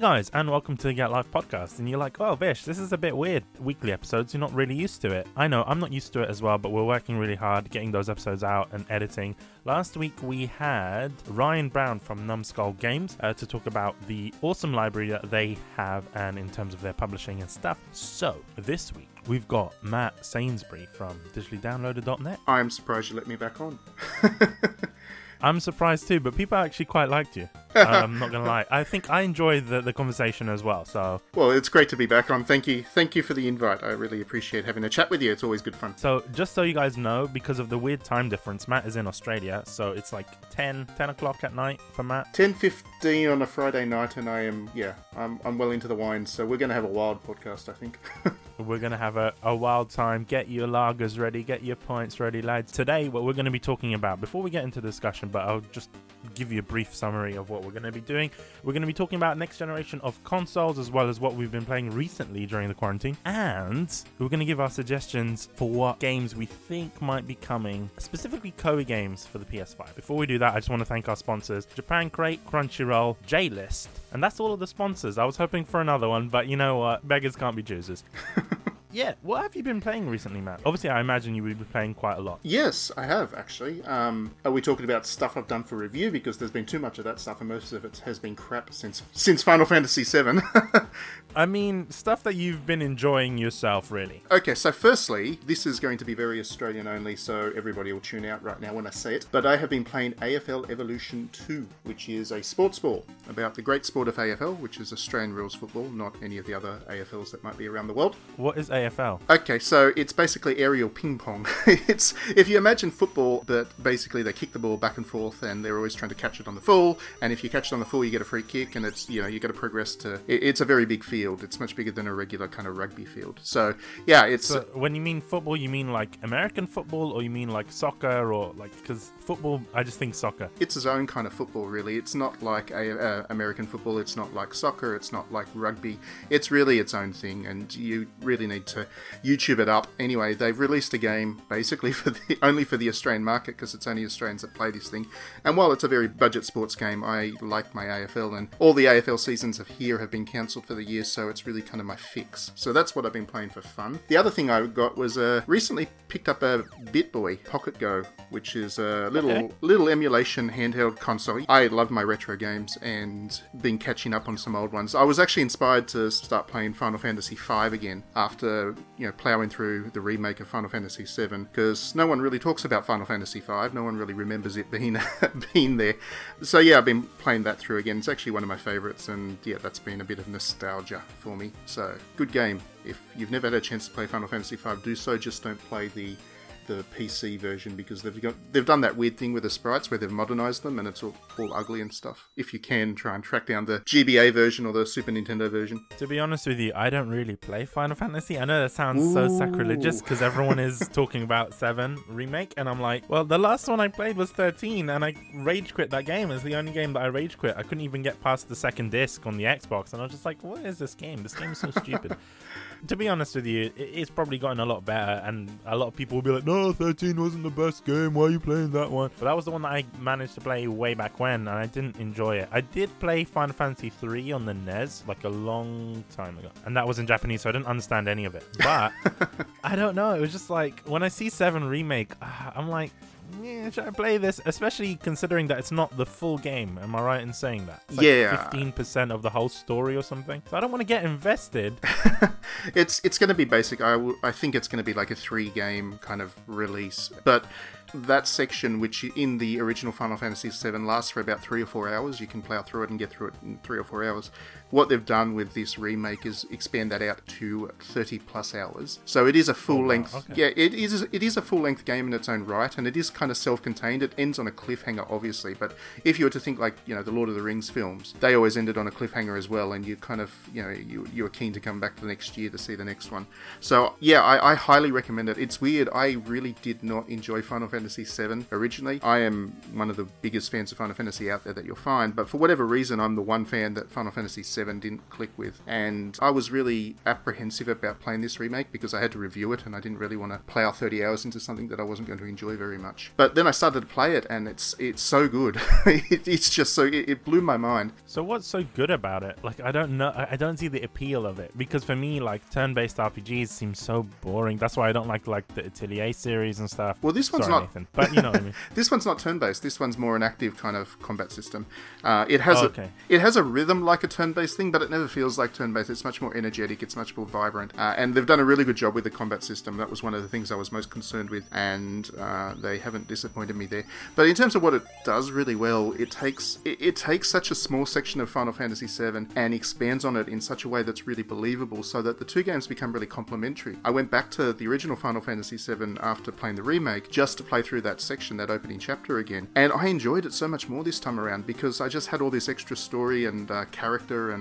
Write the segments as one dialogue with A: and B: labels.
A: guys, and welcome to the Get Life podcast. And you're like, oh, Vish, this is a bit weird. Weekly episodes, you're not really used to it. I know, I'm not used to it as well, but we're working really hard getting those episodes out and editing. Last week we had Ryan Brown from Numskull Games uh, to talk about the awesome library that they have and in terms of their publishing and stuff. So, this week we've got Matt Sainsbury from digitallydownloaded.net.
B: I'm surprised you let me back on.
A: I'm surprised too, but people actually quite liked you. Um, I'm not gonna lie. I think I enjoyed the, the conversation as well. So
B: Well, it's great to be back on. Thank you. Thank you for the invite. I really appreciate having a chat with you. It's always good fun.
A: so just so you guys know, because of the weird time difference, Matt is in Australia, so it's like 10, 10 o'clock at night for Matt.
B: 10.15 on a Friday night, and I am, yeah, I'm, I'm well into the wine, so we're going to have a wild podcast, I think.
A: We're gonna have a, a wild time. Get your lagers ready, get your points ready, lads. Today, what we're gonna be talking about, before we get into the discussion, but I'll just give you a brief summary of what we're gonna be doing. We're gonna be talking about next generation of consoles as well as what we've been playing recently during the quarantine, and we're gonna give our suggestions for what games we think might be coming, specifically Koei games for the PS5. Before we do that, I just want to thank our sponsors: Japan Crate, Crunchyroll, J-List, and that's all of the sponsors. I was hoping for another one, but you know what? Beggars can't be choosers. Yeah, what have you been playing recently, Matt? Obviously, I imagine you would be playing quite a lot.
B: yes, I have, actually. Um, are we talking about stuff I've done for review? Because there's been too much of that stuff, and most of it has been crap since since Final Fantasy VII.
A: I mean, stuff that you've been enjoying yourself, really.
B: Okay, so firstly, this is going to be very Australian only, so everybody will tune out right now when I say it. But I have been playing AFL Evolution 2, which is a sports ball about the great sport of AFL, which is Australian rules football, not any of the other AFLs that might be around the world.
A: What is AFL?
B: Okay, so it's basically aerial ping pong. it's if you imagine football, but basically they kick the ball back and forth, and they're always trying to catch it on the full. And if you catch it on the full, you get a free kick, and it's you know you got to progress to. it- It's a very big field. It's much bigger than a regular kind of rugby field. So yeah, it's
A: So when you mean football, you mean like American football, or you mean like soccer, or like because football, I just think soccer.
B: it's its own kind of football, really. It's not like a, uh, American football. It's not like soccer. It's not like rugby. It's really its own thing, and you really need to YouTube it up. Anyway, they've released a game basically for the only for the Australian market because it's only Australians that play this thing. And while it's a very budget sports game, I like my AFL, and all the AFL seasons of here have been cancelled for the year, so it's really kind of my fix. So that's what I've been playing for fun. The other thing I got was uh, recently picked up a Bittboy Pocket Go, which is a little
A: Okay.
B: little emulation handheld console. I love my retro games and been catching up on some old ones. I was actually inspired to start playing Final Fantasy V again after you know plowing through the remake of Final Fantasy VII because no one really talks about Final Fantasy V. No one really remembers it being being there. So yeah, I've been playing that through again. It's actually one of my favorites, and yeah, that's been a bit of nostalgia for me. So good game. If you've never had a chance to play Final Fantasy V, do so. Just don't play the the PC version because they've got they've done that weird thing with the sprites where they've modernized them and it's all, all ugly and stuff. If you can try and track down the GBA version or the Super Nintendo version.
A: To be honest with you, I don't really play Final Fantasy. I know that sounds so sacrilegious because everyone is talking about 7 remake, and I'm like, well, the last one I played was 13, and I rage quit that game. It's the only game that I rage quit. I couldn't even get past the second disc on the Xbox, and I was just like, what is this game? This game is so stupid. To be honest with you, it's probably gotten a lot better, and a lot of people will be like, no, 13 wasn't the best game. Why are you playing that one? But that was the one that I managed to play way back when, and I didn't enjoy it. I did play Final Fantasy 3 on the NES like a long time ago, and that was in Japanese, so I didn't understand any of it. But I don't know. It was just like when I see 7 Remake, ah, I'm like, yeah, should I play this? Especially considering that it's not the full game. Am I right in saying that? Like
B: Yeah.
A: 15% of the whole story or something. So I don't want to get invested.
B: it's it's going to be basic. I, w- I think it's going to be like a three game kind of release, but that section, which in the original Final Fantasy VII lasts for about three or four hours, you can plow through it and get through it in three or four hours. What they've done with this remake is expand that out to 30 plus hours. So it is a full oh, length.
A: okay.
B: Yeah, it is. It is a full length game in its own right, and it is kind of self contained. It ends on a cliffhanger, obviously, but if you were to think like you know the Lord of the Rings films, they always ended on a cliffhanger as well, and you kind of you know you you were keen to come back the next year to see the next one. So yeah, I, I highly recommend it. It's weird. I really did not enjoy Final Fantasy VII originally. I am one of the biggest fans of Final Fantasy out there that you'll find, but for whatever reason, I'm the one fan that Final Fantasy 7 didn't click with. And I was really apprehensive about playing this remake because I had to review it and I didn't really want to plow 30 hours into something that I wasn't going to enjoy very much. But then I started to play it and it's it's so good. it, it's just so it, it, blew my mind.
A: So what's so good about it? Like I don't know I don't see the appeal of it because for me like turn-based RPGs seem so boring. That's why I don't like like the Atelier series and stuff.
B: Well, this one's
A: Sorry,
B: not
A: Nathan, but you know what I mean.
B: this one's not turn-based. This one's more an active kind of combat system. Uh, it has
A: Oh,
B: a
A: okay.
B: it has a rhythm like a turn-based thing, but it never feels like turn-based. It's much more energetic. It's much more vibrant, uh, and they've done a really good job with the combat system. That was one of the things I was most concerned with, and uh, they haven't disappointed me there. But in terms of what it does really well, it takes it, it takes such a small section of Final Fantasy VII and expands on it in such a way that's really believable, so that the two games become really complementary. I went back to the original Final Fantasy VII after playing the remake just to play through that section, that opening chapter again, and I enjoyed it so much more this time around because I just had all this extra story and uh, character and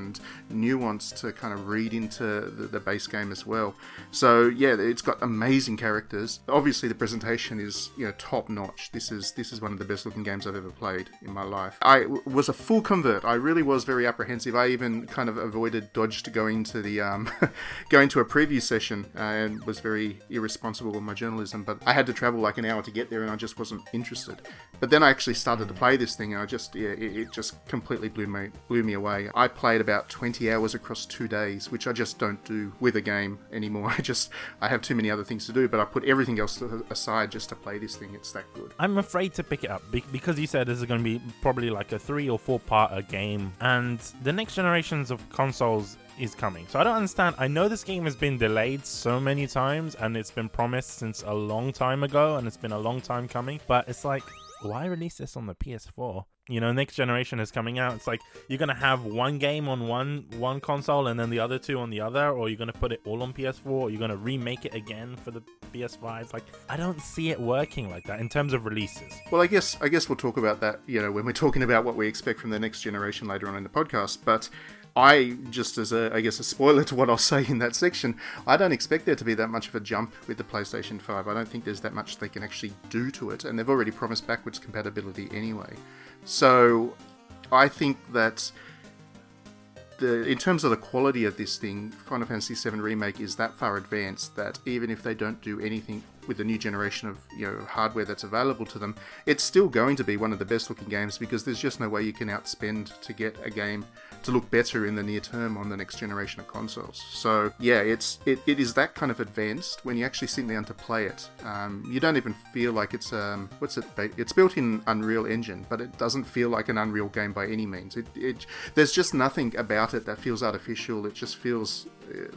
B: nuance to kind of read into the, the base game as well. So yeah, it's got amazing characters. Obviously, the presentation is you know top notch. This is this is one of the best looking games I've ever played in my life. I w- was a full convert. I really was very apprehensive. I even kind of avoided dodged going to the um, going to a preview session uh, and was very irresponsible with my journalism. But I had to travel like an hour to get there, and I just wasn't interested. But then I actually started to play this thing, and I just yeah, it, it just completely blew me blew me away. I played about 20 hours across two days, which I just don't do with a game anymore. I just I have too many other things to do, but I put everything else aside just to play this thing. It's that good.
A: I'm afraid to pick it up because you said this is going to be probably like a three or four part a game, and the next generations of consoles is coming. So I don't understand. I know this game has been delayed so many times and it's been promised since a long time ago and it's been a long time coming, but it's like why release this on the PS4? You know, next generation is coming out. It's like you're gonna have one game on one one console and then the other two on the other, or you're gonna put it all on PS4, or you're gonna remake it again for the PS5. It's like I don't see it working like that in terms of releases.
B: Well, I guess I guess we'll talk about that. You know, when we're talking about what we expect from the next generation later on in the podcast, but. I just as a I guess a spoiler to what I'll say in that section, I don't expect there to be that much of a jump with the PlayStation 5. I don't think there's that much they can actually do to it, and they've already promised backwards compatibility anyway. So I think that the in terms of the quality of this thing, Final Fantasy VII Remake is that far advanced that even if they don't do anything with the new generation of you know hardware that's available to them, it's still going to be one of the best looking games because there's just no way you can outspend to get a game to look better in the near term on the next generation of consoles. So yeah, it's it, it is that kind of advanced when you actually sit down to play it. Um, you don't even feel like it's um what's it? It's built in Unreal Engine, but it doesn't feel like an Unreal game by any means. It, it there's just nothing about it that feels artificial. It just feels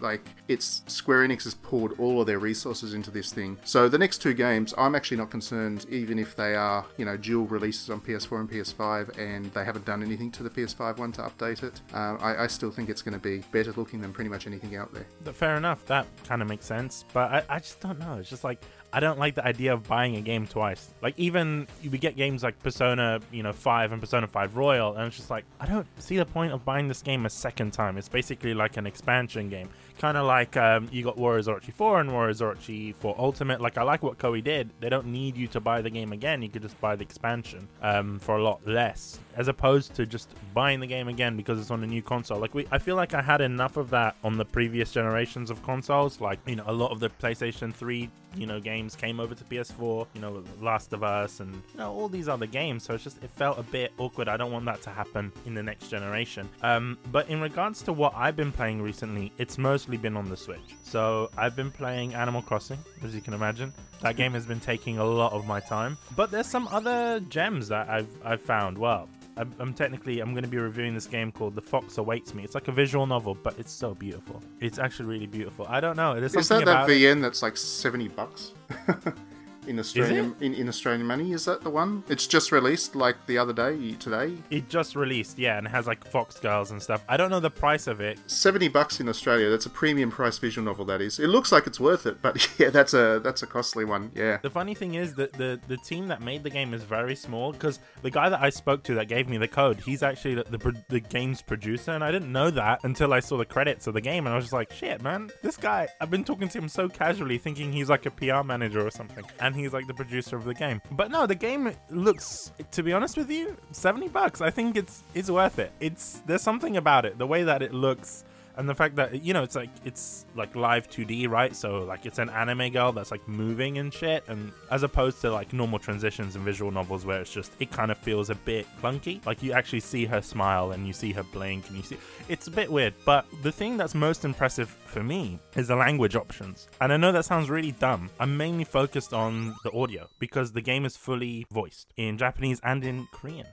B: like it's Square Enix has poured all of their resources into this thing. So the next two games, I'm actually not concerned, even if they are you know dual releases on PS4 and PS5, and they haven't done anything to the PS5 one to update it. Uh, I, I still think it's going to be better looking than pretty much anything out there.
A: Fair enough. That kind of makes sense. But I, I just don't know. It's just like I don't like the idea of buying a game twice. Like even we get games like Persona, you know, Five and Persona Five Royal, and it's just like I don't see the point of buying this game a second time. It's basically like an expansion game, kind of like um, you got Warriors Orochi Four and Warriors Orochi Four Ultimate. Like I like what Koei did. They don't need you to buy the game again. You could just buy the expansion um, for a lot less, as opposed to just buying the game again because it's on a new console. Like we, I feel like I had enough of that on the previous generations of consoles. Like you know, a lot of the PlayStation Three, you know, games came over to PS4. You know, Last of Us and you know all these other games. So it's just it felt a bit awkward. I don't want that to happen in the next generation. Um, but in regards to what I've been playing recently, it's mostly been on the Switch. So I've been playing Animal Crossing, as you can imagine. That game has been taking a lot of my time. But there's some other gems that I've I've found. Well, I'm, I'm technically I'm going to be reviewing this game called The Fox Awaits Me. It's like a visual novel, but it's so beautiful. It's actually really beautiful. I don't know. There's
B: Is
A: something
B: that that
A: about it-
B: VN that's like seventy bucks in Australian in, in Australian money? Is that the one? It's just released like the other day today.
A: It just released, yeah, and it has like Fox Girls and stuff. I don't know the price of it.
B: Seventy bucks in Australia. That's a premium price visual novel. That is. It looks like it's worth it, but yeah, that's a that's a costly one. Yeah.
A: The funny thing is that the the team that made the game is very small because the guy that I spoke to that gave me the code, he's actually the, the the game's producer, and I didn't know that until I saw the credits of the game, and I was just like, shit, man, this guy. I've been talking to him so casually, thinking he's like a PR manager or something, and he's like the producer of the game. But no, the game looks, to be honest with you, 70 bucks. I think it's it's worth it. It's there's something about it, the way that it looks and the fact that you know it's like it's like live 2D, right? So like it's an anime girl that's like moving and shit, and as opposed to like normal transitions in visual novels where it's just it kind of feels a bit clunky. Like you actually see her smile and you see her blink and you see it's a bit weird. But the thing that's most impressive for me is the language options, and I know that sounds really dumb. I'm mainly focused on the audio because the game is fully voiced in Japanese and in Korean.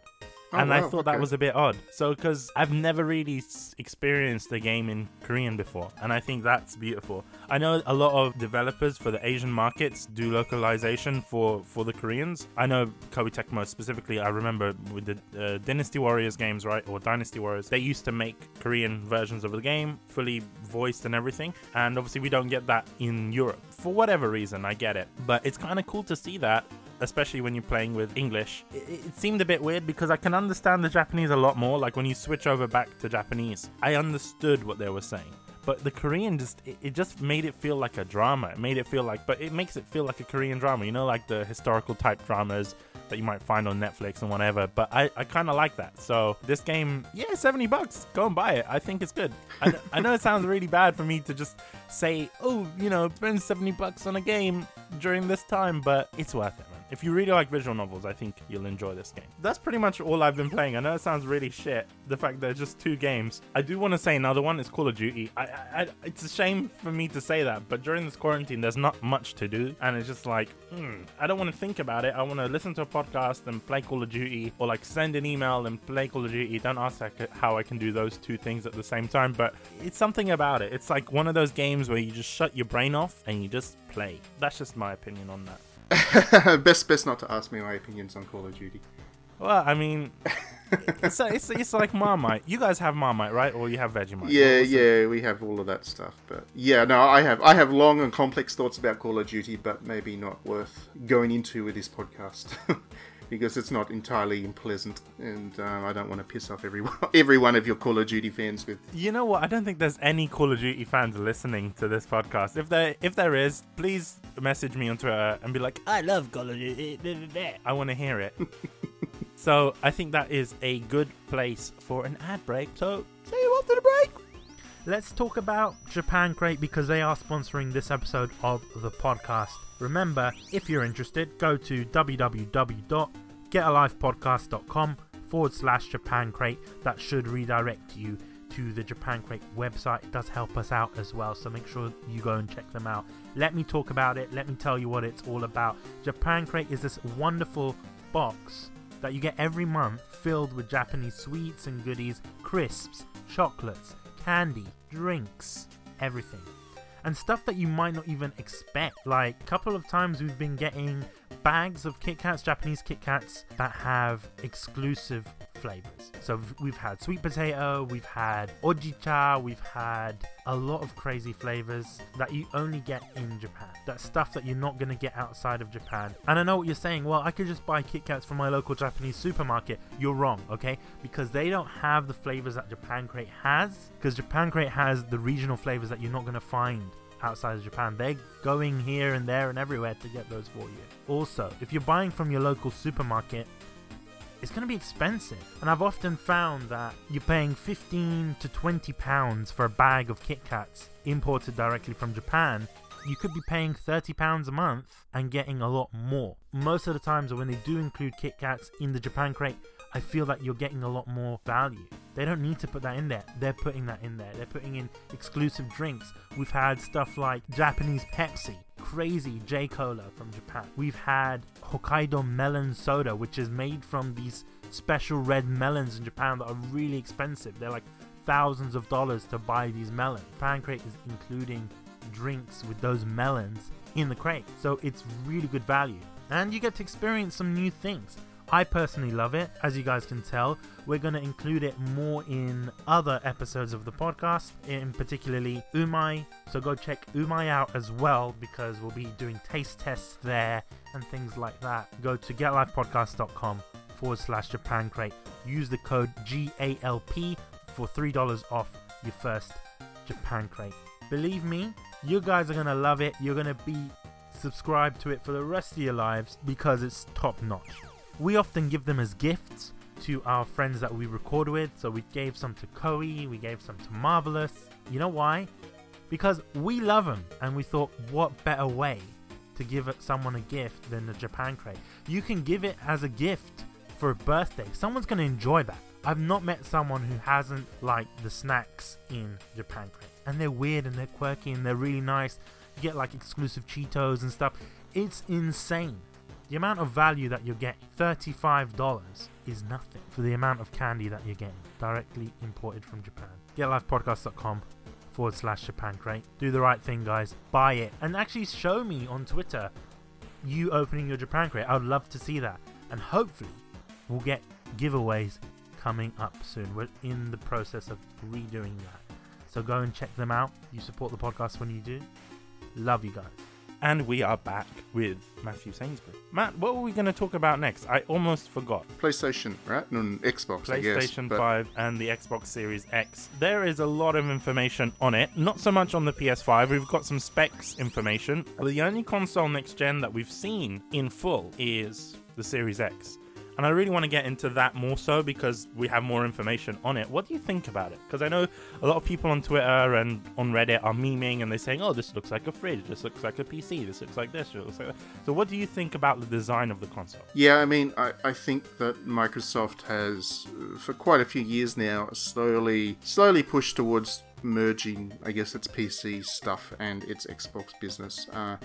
B: Oh,
A: and I
B: wow,
A: thought that
B: okay.
A: was a bit odd. So, because I've never really s- experienced a game in Korean before, and I think that's beautiful. I know a lot of developers for the Asian markets do localization for for the Koreans. I know Koei Tecmo specifically. I remember with the uh, Dynasty Warriors games, right, or Dynasty Warriors, they used to make Korean versions of the game, fully voiced and everything. And obviously, we don't get that in Europe for whatever reason. I get it, but it's kind of cool to see that especially when you're playing with English. It, it seemed a bit weird because I can understand the Japanese a lot more. Like when you switch over back to Japanese, I understood what they were saying. But the Korean just it, it just made it feel like a drama. It made it feel like but it makes it feel like a Korean drama, you know, like the historical type dramas that you might find on Netflix and whatever. But I, I kinda like that. So this game, yeah, 70 bucks. Go and buy it. I think it's good. I, I know it sounds really bad for me to just say, oh, you know, spend 70 bucks on a game during this time, but it's worth it, man. If you really like visual novels, I think you'll enjoy this game. That's pretty much all I've been playing. I know it sounds really shit, the fact that it's just two games. I do want to say another one is Call of Duty. I, I, it's a shame for me to say that, but during this quarantine, there's not much to do, and it's just like, hmm, I don't want to think about it. I want to listen to a podcast and play Call of Duty, or like send an email and play Call of Duty. Don't ask how I can do those two things at the same time, but it's something about it. It's like one of those games where you just shut your brain off and you just play. That's just my opinion on that.
B: best, best not to ask me my opinions on Call of Duty.
A: Well, I mean, it's, it's, it's like Marmite. You guys have Marmite, right? Or you have Vegemite?
B: Yeah,
A: was it?
B: yeah, we have all of that stuff, but yeah, no, I have, I have long and complex thoughts about Call of Duty, but maybe not worth going into with this podcast because it's not entirely unpleasant, and um, I don't want to piss off everyone, every one of your Call of Duty fans with.
A: You know what? I don't think there's any Call of Duty fans listening to this podcast. If there, if there is, please message me on Twitter and be like, "I love Call of Duty." I want to hear it. so I think that is a good place for an ad break. So see you after the break. Let's talk about Japan Crate because they are sponsoring this episode of the podcast. Remember, if you're interested, go to www.getalifepodcast.com forward slash Japan Crate. That should redirect you to the Japan Crate website. It does help us out as well, so make sure you go and check them out. Let me talk about it. Let me tell you what it's all about. Japan Crate is this wonderful box that you get every month filled with Japanese sweets and goodies, crisps, chocolates, candy, drinks, everything. And stuff that you might not even expect. Like, a couple of times we've been getting bags of Kit Kats, Japanese Kit Kats, that have exclusive flavors. So we've had sweet potato, we've had hojicha, we've had a lot of crazy flavors that you only get in Japan. That stuff that you're not going to get outside of Japan. And I know what you're saying, well, I could just buy Kit Kats from my local Japanese supermarket. You're wrong, okay? Because they don't have the flavors that Japan Crate has. Because Japan Crate has the regional flavors that you're not going to find outside of Japan. They're going here and there and everywhere to get those for you. Also, if you're buying from your local supermarket, it's going to be expensive. And I've often found that you're paying 15 to 20 pounds for a bag of Kit Kats imported directly from Japan. You could be paying 30 pounds a month and getting a lot more. Most of the times when they do include Kit Kats in the Japan crate, I feel that you're getting a lot more value. They don't need to put that in there. They're putting that in there. They're putting in exclusive drinks. We've had stuff like Japanese Pepsi, crazy J Cola from Japan. We've had Hokkaido melon soda, which is made from these special red melons in Japan that are really expensive. They're like thousands of dollars to buy these melons. Japan Crate is including drinks with those melons in the crate. So it's really good value. And you get to experience some new things. I personally love it. As you guys can tell, we're going to include it more in other episodes of the podcast, in particularly Umai. So go check Umai out as well because we'll be doing taste tests there and things like that. Go to getlifepodcast.com forward slash Japan Crate. Use the code GALP for $3 off your first Japan Crate. Believe me, you guys are going to love it. You're going to be subscribed to it for the rest of your lives because it's top notch. We often give them as gifts to our friends that we record with. So we gave some to Koei, we gave some to Marvelous. You know why? Because we love them and we thought, what better way to give someone a gift than the Japan crate? You can give it as a gift for a birthday. Someone's going to enjoy that. I've not met someone who hasn't liked the snacks in Japan crate. And they're weird and they're quirky and they're really nice. You get like exclusive Cheetos and stuff. It's insane. The amount of value that you're getting, $35, is nothing for the amount of candy that you're getting directly imported from Japan. GetLifePodcast.com forward slash Japan crate. Do the right thing, guys. Buy it. And actually show me on Twitter you opening your Japan crate. I would love to see that. And hopefully, we'll get giveaways coming up soon. We're in the process of redoing that. So go and check them out. You support the podcast when you do. Love you guys. And we are back with Matthew Sainsbury. Matt, what were we going to talk about next? I almost forgot.
B: PlayStation, right? And Xbox,
A: PlayStation
B: I guess,
A: 5 and the Xbox Series X. There is a lot of information on it. Not so much on the PS5. We've got some specs information. The only console next gen that we've seen in full is the Series X. And I really want to get into that more so because we have more information on it. What do you think about it? Because I know a lot of people on Twitter and on Reddit are memeing and they're saying, oh, this looks like a fridge, this looks like a PC, this looks like this, this looks like that. So, what do you think about the design of the console?
B: Yeah, I mean, I, I think that Microsoft has, for quite a few years now, slowly, slowly pushed towards merging, I guess, its PC stuff and its Xbox business. Uh,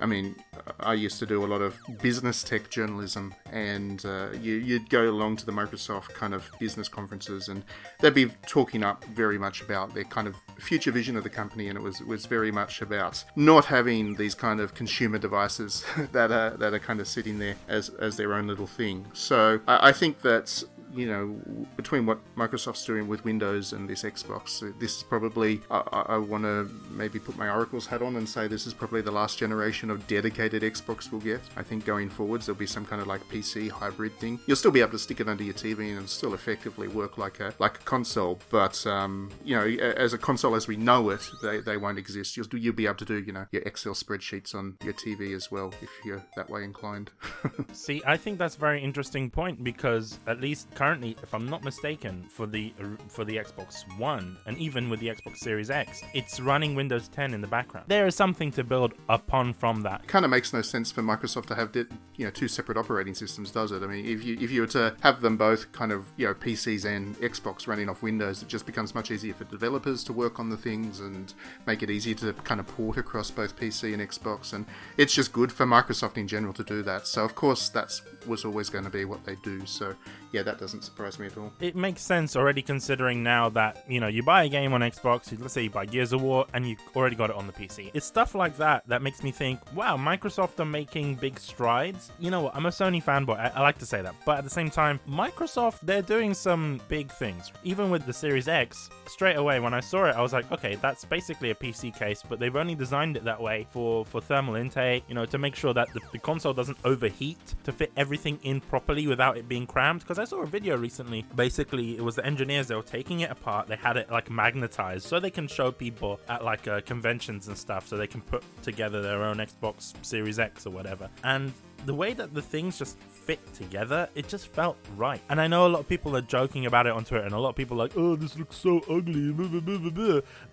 B: I mean, I used to do a lot of business tech journalism, and uh, you, would go along to the Microsoft kind of business conferences, and they'd be talking up very much about their kind of future vision of the company, and it was was very much about not having these kind of consumer devices that are that are kind of sitting there as as their own little thing. So I, I think that you know, between what Microsoft's doing with Windows and this Xbox, this is probably, I, I want to maybe put my Oracle's hat on and say this is probably the last generation of dedicated Xbox we'll get. I think going forwards, there'll be some kind of like PC hybrid thing. You'll still be able to stick it under your TV and still effectively work like a like a console, but, um, you know, as a console as we know it, they, they won't exist. You'll, you'll be able to do, you know, your Excel spreadsheets on your TV as well if you're that way inclined.
A: See, I think that's a very interesting point because at least currently, if I'm not mistaken, for the for the Xbox One and even with the Xbox Series X, it's running Windows 10 in the background. There is something to build upon from that.
B: Kind of makes no sense for Microsoft to have you know two separate operating systems, does it? I mean, if you if you were to have them both kind of you know PCs and Xbox running off Windows, it just becomes much easier for developers to work on the things and make it easier to kind of port across both PC and Xbox. And it's just good for Microsoft in general to do that. So of course that's was always going to be what they do. So yeah, that doesn't surprise me at all.
A: It makes sense already considering now that, you know, you buy a game on Xbox, let's say you buy Gears of War, and you already got it on the PC. It's stuff like that that makes me think, wow, Microsoft are making big strides. You know what, I'm a Sony fanboy, I, I like to say that. But at the same time, Microsoft, they're doing some big things. Even with the Series X, straight away when I saw it, I was like, okay, that's basically a PC case, but they've only designed it that way for, for thermal intake, you know, to make sure that the, the console doesn't overheat, to fit everything in properly without it being crammed. Because because I saw a video recently. Basically, it was the engineers they were taking it apart. They had it like magnetized so they can show people at like uh, conventions and stuff, so they can put together their own Xbox Series X or whatever. And the way that the things just fit together, it just felt right. And I know a lot of people are joking about it on Twitter, and a lot of people are like, oh, this looks so ugly.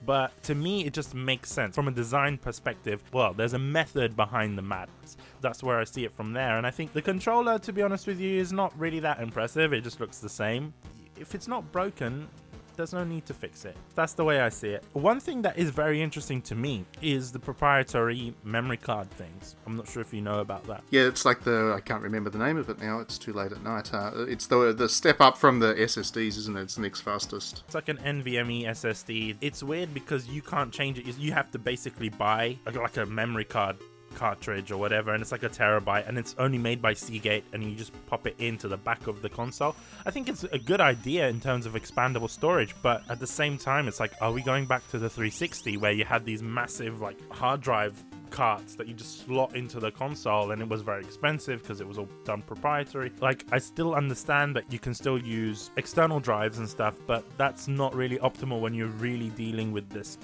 A: But to me, it just makes sense. From a design perspective, well, there's a method behind the madness. That's where I see it from there. And I think the controller, to be honest with you, is not really that impressive. It just looks the same. If it's not broken, there's no need to fix it. That's the way I see it. One thing that is very interesting to me is the proprietary memory card things. I'm not sure if you know about that.
B: Yeah, it's like the I can't remember the name of it now. It's too late at night. Uh, it's the the step up from the SSDs, isn't it? It's the next fastest.
A: It's like an NVMe SSD. It's weird because you can't change it. You have to basically buy like a memory card cartridge or whatever, and it's like a terabyte, and it's only made by Seagate, and you just pop it into the back of the console. I think it's a good idea in terms of expandable storage, but at the same time, it's like, are we going back to the 360 where you had these massive like hard drive carts that you just slot into the console and it was very expensive because it was all done proprietary. Like I still understand that you can still use external drives and stuff, but that's not really optimal when you're really dealing with this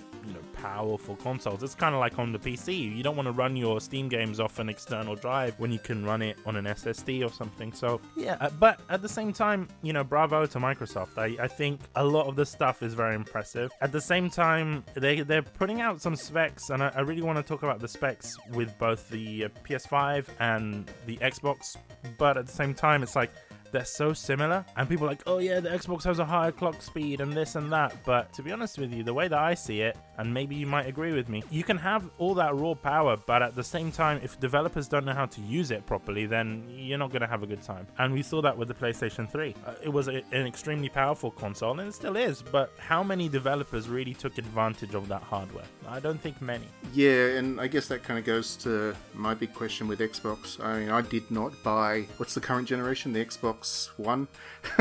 A: powerful consoles. It's kind of like on the PC. You don't want to run your Steam games off an external drive when you can run it on an SSD or something. So, yeah, uh, but at the same time, you know, bravo to Microsoft. I, I think a lot of the stuff is very impressive. At the same time, they, they're putting out some specs, and I, I really want to talk about the specs with both the uh, PS5 and the Xbox. But at the same time, it's like, they're so similar and people are like oh yeah the xbox has a higher clock speed and this and that. But to be honest with you the way that i see it and maybe you might agree with me you can have all that raw power but at the same time if developers don't know how to use it properly then you're not going to have a good time. And we saw that with the playstation 3 uh, it was a, an extremely powerful console and it still is but how many developers really took advantage of that hardware? I don't think many.
B: Yeah and i guess that kind of goes to my big question with xbox. I mean i did not buy what's the current generation? The xbox Xbox One.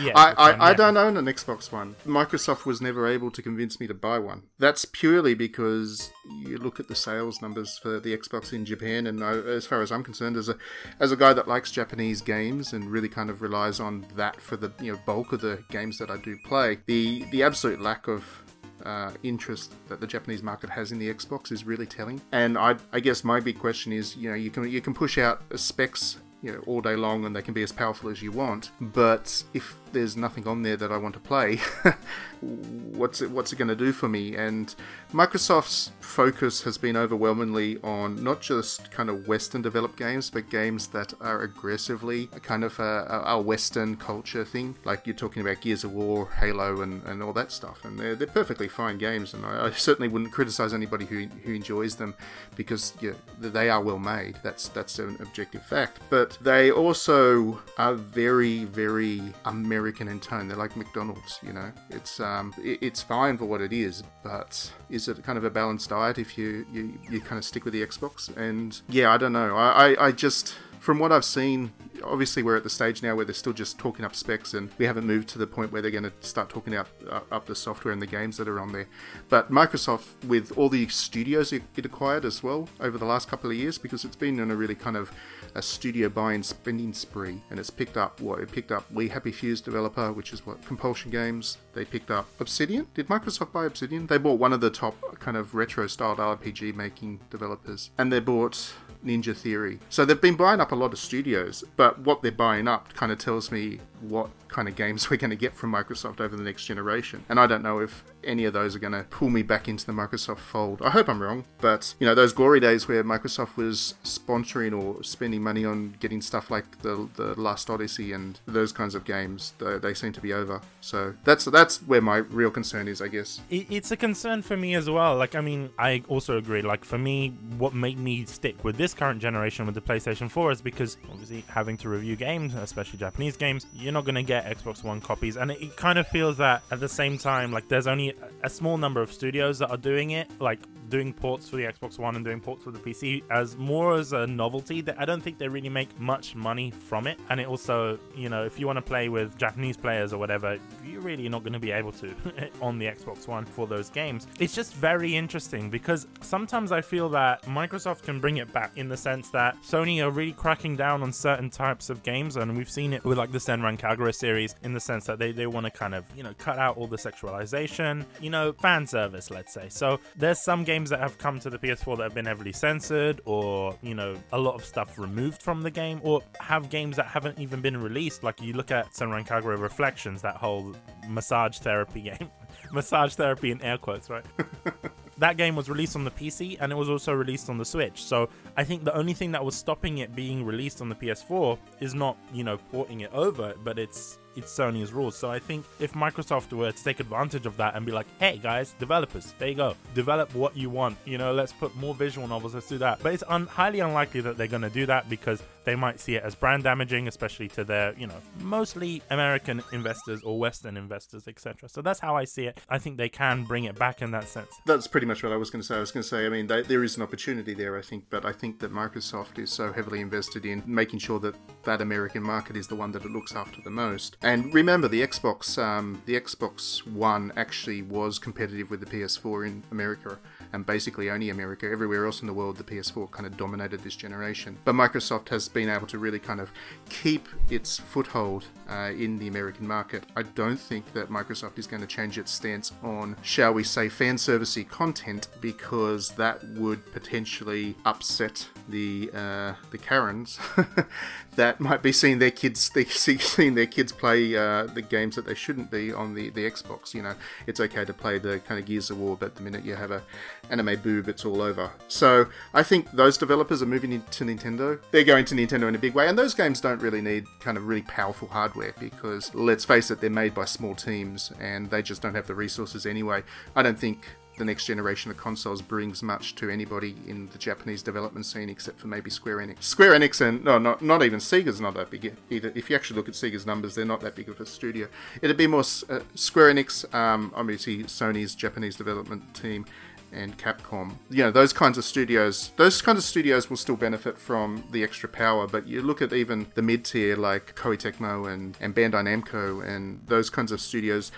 A: yeah,
B: I, I, I don't own an Xbox One. Microsoft was never able to convince me to buy one. That's purely because you look at the sales numbers for the Xbox in Japan, and I, as far as I'm concerned, as a as a guy that likes Japanese games and really kind of relies on that for the you know bulk of the games that I do play, the the absolute lack of uh, interest that the Japanese market has in the Xbox is really telling. And I, I guess my big question is, you know, you can you can push out specs you know all day long and they can be as powerful as you want. But if there's nothing on there that I want to play. What's it what's it going to do for me? And Microsoft's focus has been overwhelmingly on not just kind of western developed games but games that are aggressively kind of uh, a, a western culture thing. Like you're talking about Gears of War Halo and, and all that stuff. And they're, they're perfectly fine games and I, I certainly wouldn't criticize anybody who, who enjoys them because they are well made. That's that's an objective fact. But they also are very, very American in tone. They're like McDonald's, you know. It's um, it, it's fine for what it is, but is it kind of a balanced diet if you you, you kind of stick with the Xbox? And yeah, I don't know. I, I, I just from what I've seen, obviously we're at the stage now where they're still just talking up specs, and we haven't moved to the point where they're going to start talking up uh, up the software and the games that are on there. But Microsoft, with all the studios it, acquired as well over the last couple of years, because it's been in a really kind of a studio buying spending spree, and it's picked up what it picked up. We Happy Few's developer, which is what Compulsion Games. They picked up Obsidian. Did Microsoft buy Obsidian? They bought one of the top kind of retro styled RPG making developers, and they bought Ninja Theory. So they've been buying up a lot of studios, but what they're buying up kind of tells me what kind of games we're going to get from Microsoft over the next generation. And I don't know if any of those are going to pull me back into the Microsoft fold. I hope I'm wrong, but you know, those glory days where Microsoft was sponsoring or spending money on getting stuff like the the Lost Odyssey and those kinds of games, they, they seem to be over. So that's that's where my real concern is, I guess.
A: It, it's a concern for me as well. Like, I mean, I also agree. Like, for me, what made me stick with this current generation with the PlayStation 4 is because obviously having to review games, especially Japanese games, you're not going to get Xbox One copies, and it, it kind of feels that at the same time, like, there's only a small number of studios that are doing it, like doing ports for the Xbox One and doing ports for the PC as more as a novelty. That I don't think they really make much money from it, and it also, you know, if you want to play with Japanese players or whatever, you're really not going to be able to on the Xbox One for those games. It's just very interesting because sometimes I feel that Microsoft can bring it back in the sense that Sony are really cracking down on certain types of games, and we've seen it with like the Senran Kagura series in the sense that they, they want to kind of, you know, cut out all the sexualization, you know, fan service, let's say. So there's some games that have come to the PS4 that have been heavily censored, or, you know, a lot of stuff removed from the game, or have games that haven't even been released. Like you look at Senran Kagura Reflexions, that whole massage therapy game. massage therapy in air quotes, right? that game was released on the PC and it was also released on the Switch. So I think the only thing that was stopping it being released on the PS4 is not, you know, porting it over, but it's it's Sony's rules. So I think if Microsoft were to take advantage of that and be like, hey guys, developers, there you go, develop what you want. You know, let's put more visual novels, let's do that. But it's un- highly unlikely that they're going to do that because they might see it as brand damaging, especially to their, you know, mostly American investors or Western investors, etc. So that's how I see it. I think they can bring it back in that sense.
B: That's pretty much what I was going to say. I was going to say, I mean, they, there is an opportunity there, I think, but I think that Microsoft is so heavily invested in making sure that that American market is the one that it looks after the most. And remember, the Xbox, um, the Xbox One actually was competitive with the PS4 in America, and basically only America. Everywhere else in the world, the PS4 kind of dominated this generation. But Microsoft has been able to really kind of keep its foothold uh, in the American market. I don't think that Microsoft is going to change its stance on, shall we say, fan servicey content because that would potentially upset the uh, the Karens that might be seeing their kids seeing their kids play uh, the games that they shouldn't be on the, the Xbox. You know, it's okay to play the kind of Gears of War, but the minute you have a anime boob, it's all over. So I think those developers are moving into Nintendo. They're going to Nintendo in a big way, and those games don't really need kind of really powerful hardware because let's face it, they're made by small teams and they just don't have the resources anyway. I don't think the next generation of consoles brings much to anybody in the Japanese development scene except for maybe Square Enix. Square Enix and no, not not even Sega's not that big either. If you actually look at Sega's numbers, they're not that big of a studio. It'd be more uh, Square Enix, um, obviously Sony's Japanese development team, and Capcom. You know, those kinds of studios, those kinds of studios will still benefit from the extra power, but you look at even the mid tier like Koei Tecmo and, and Bandai Namco and those kinds of studios,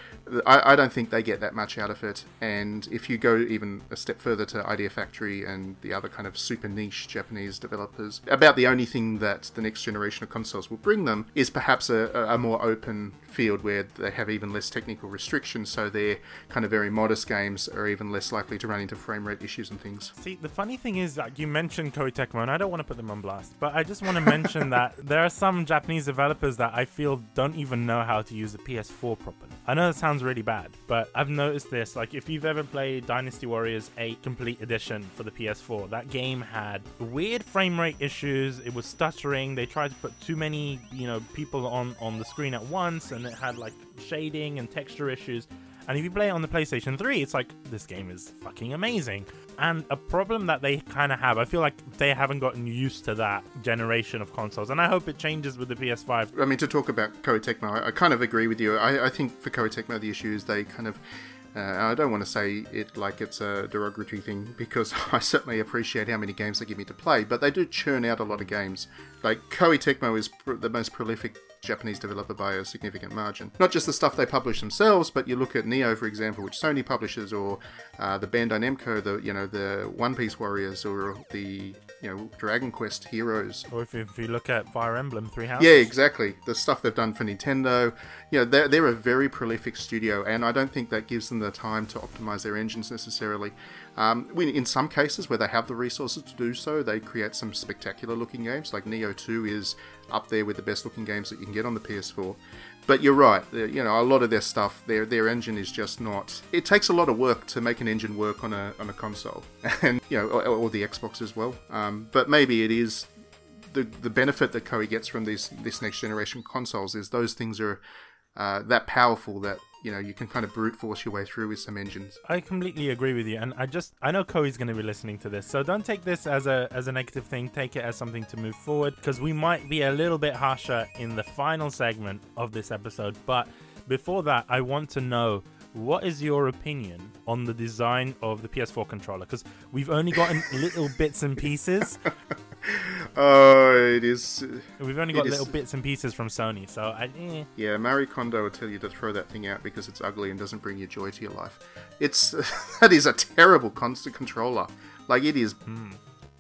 B: I, I don't think they get that much out of it. And if you go even a step further to Idea Factory and the other kind of super niche Japanese developers, about the only thing that the next generation of consoles will bring them is perhaps a, a more open field where they have even less technical restrictions, so their kind of very modest games are even less likely to run into frame rate issues and things.
A: See, the funny thing is that you mentioned Koei Tecmo, and I don't want to put them on blast, but I just want to mention that there are some Japanese developers that I feel don't even know how to use the PS4 properly. I know that sounds really bad, but I've noticed this. Like, if you've ever played Dynasty Warriors 8 Complete Edition for the PS4, that game had weird frame rate issues. It was stuttering. They tried to put too many, you know, people on on the screen at once, and it had like shading and texture issues. And if you play it on the PlayStation 3, it's like, this game is fucking amazing. And a problem that they kind of have, I feel like they haven't gotten used to that generation of consoles. And I hope it changes with the PS5.
B: I mean, to talk about Koei Tecmo, I, kind of agree with you. I, I think for Koei Tecmo, the issue is they kind of uh, I don't want to say it like it's a derogatory thing because I certainly appreciate how many games they give me to play, but they do churn out a lot of games. Like Koei Tecmo is pr- the most prolific Japanese developer by a significant margin. Not just the stuff they publish themselves, but you look at Nioh, for example, which Sony publishes, or uh, the Bandai Namco, the you know the One Piece Warriors, or the you know Dragon Quest Heroes.
A: Or if, if you look at Fire Emblem Three Houses.
B: Yeah, exactly. The stuff they've done for Nintendo. You know, they're, they're a very prolific studio, and I don't think that gives them the time to optimize their engines necessarily. Um, in some cases where they have the resources to do so, they create some spectacular looking games. Like Nioh 2 is up there with the best looking games that you can get on the PS4. But you're right. You know, a lot of their stuff, their their engine is just not. It takes a lot of work to make an engine work on a on a console, and you know, or, or the Xbox as well. Um, but maybe it is the the benefit that Koei gets from these this next generation consoles is those things are uh, that powerful that you know you can kind of brute force your way through with some engines.
A: I completely agree with you, and I just I know Koei's going to be listening to this, so don't take this as a as a negative thing. Take it as something to move forward because we might be a little bit harsher in the final segment of this episode. But before that, I want to know what is your opinion on the design of the PS4 controller? Because we've only gotten little bits and pieces.
B: Oh, it is.
A: We've only got little is, bits and pieces from Sony, so I. Eh.
B: Yeah, Marie Kondo will tell you to throw that thing out because it's ugly and doesn't bring you joy to your life. It's that is a terrible constant controller. Like it is
A: hmm.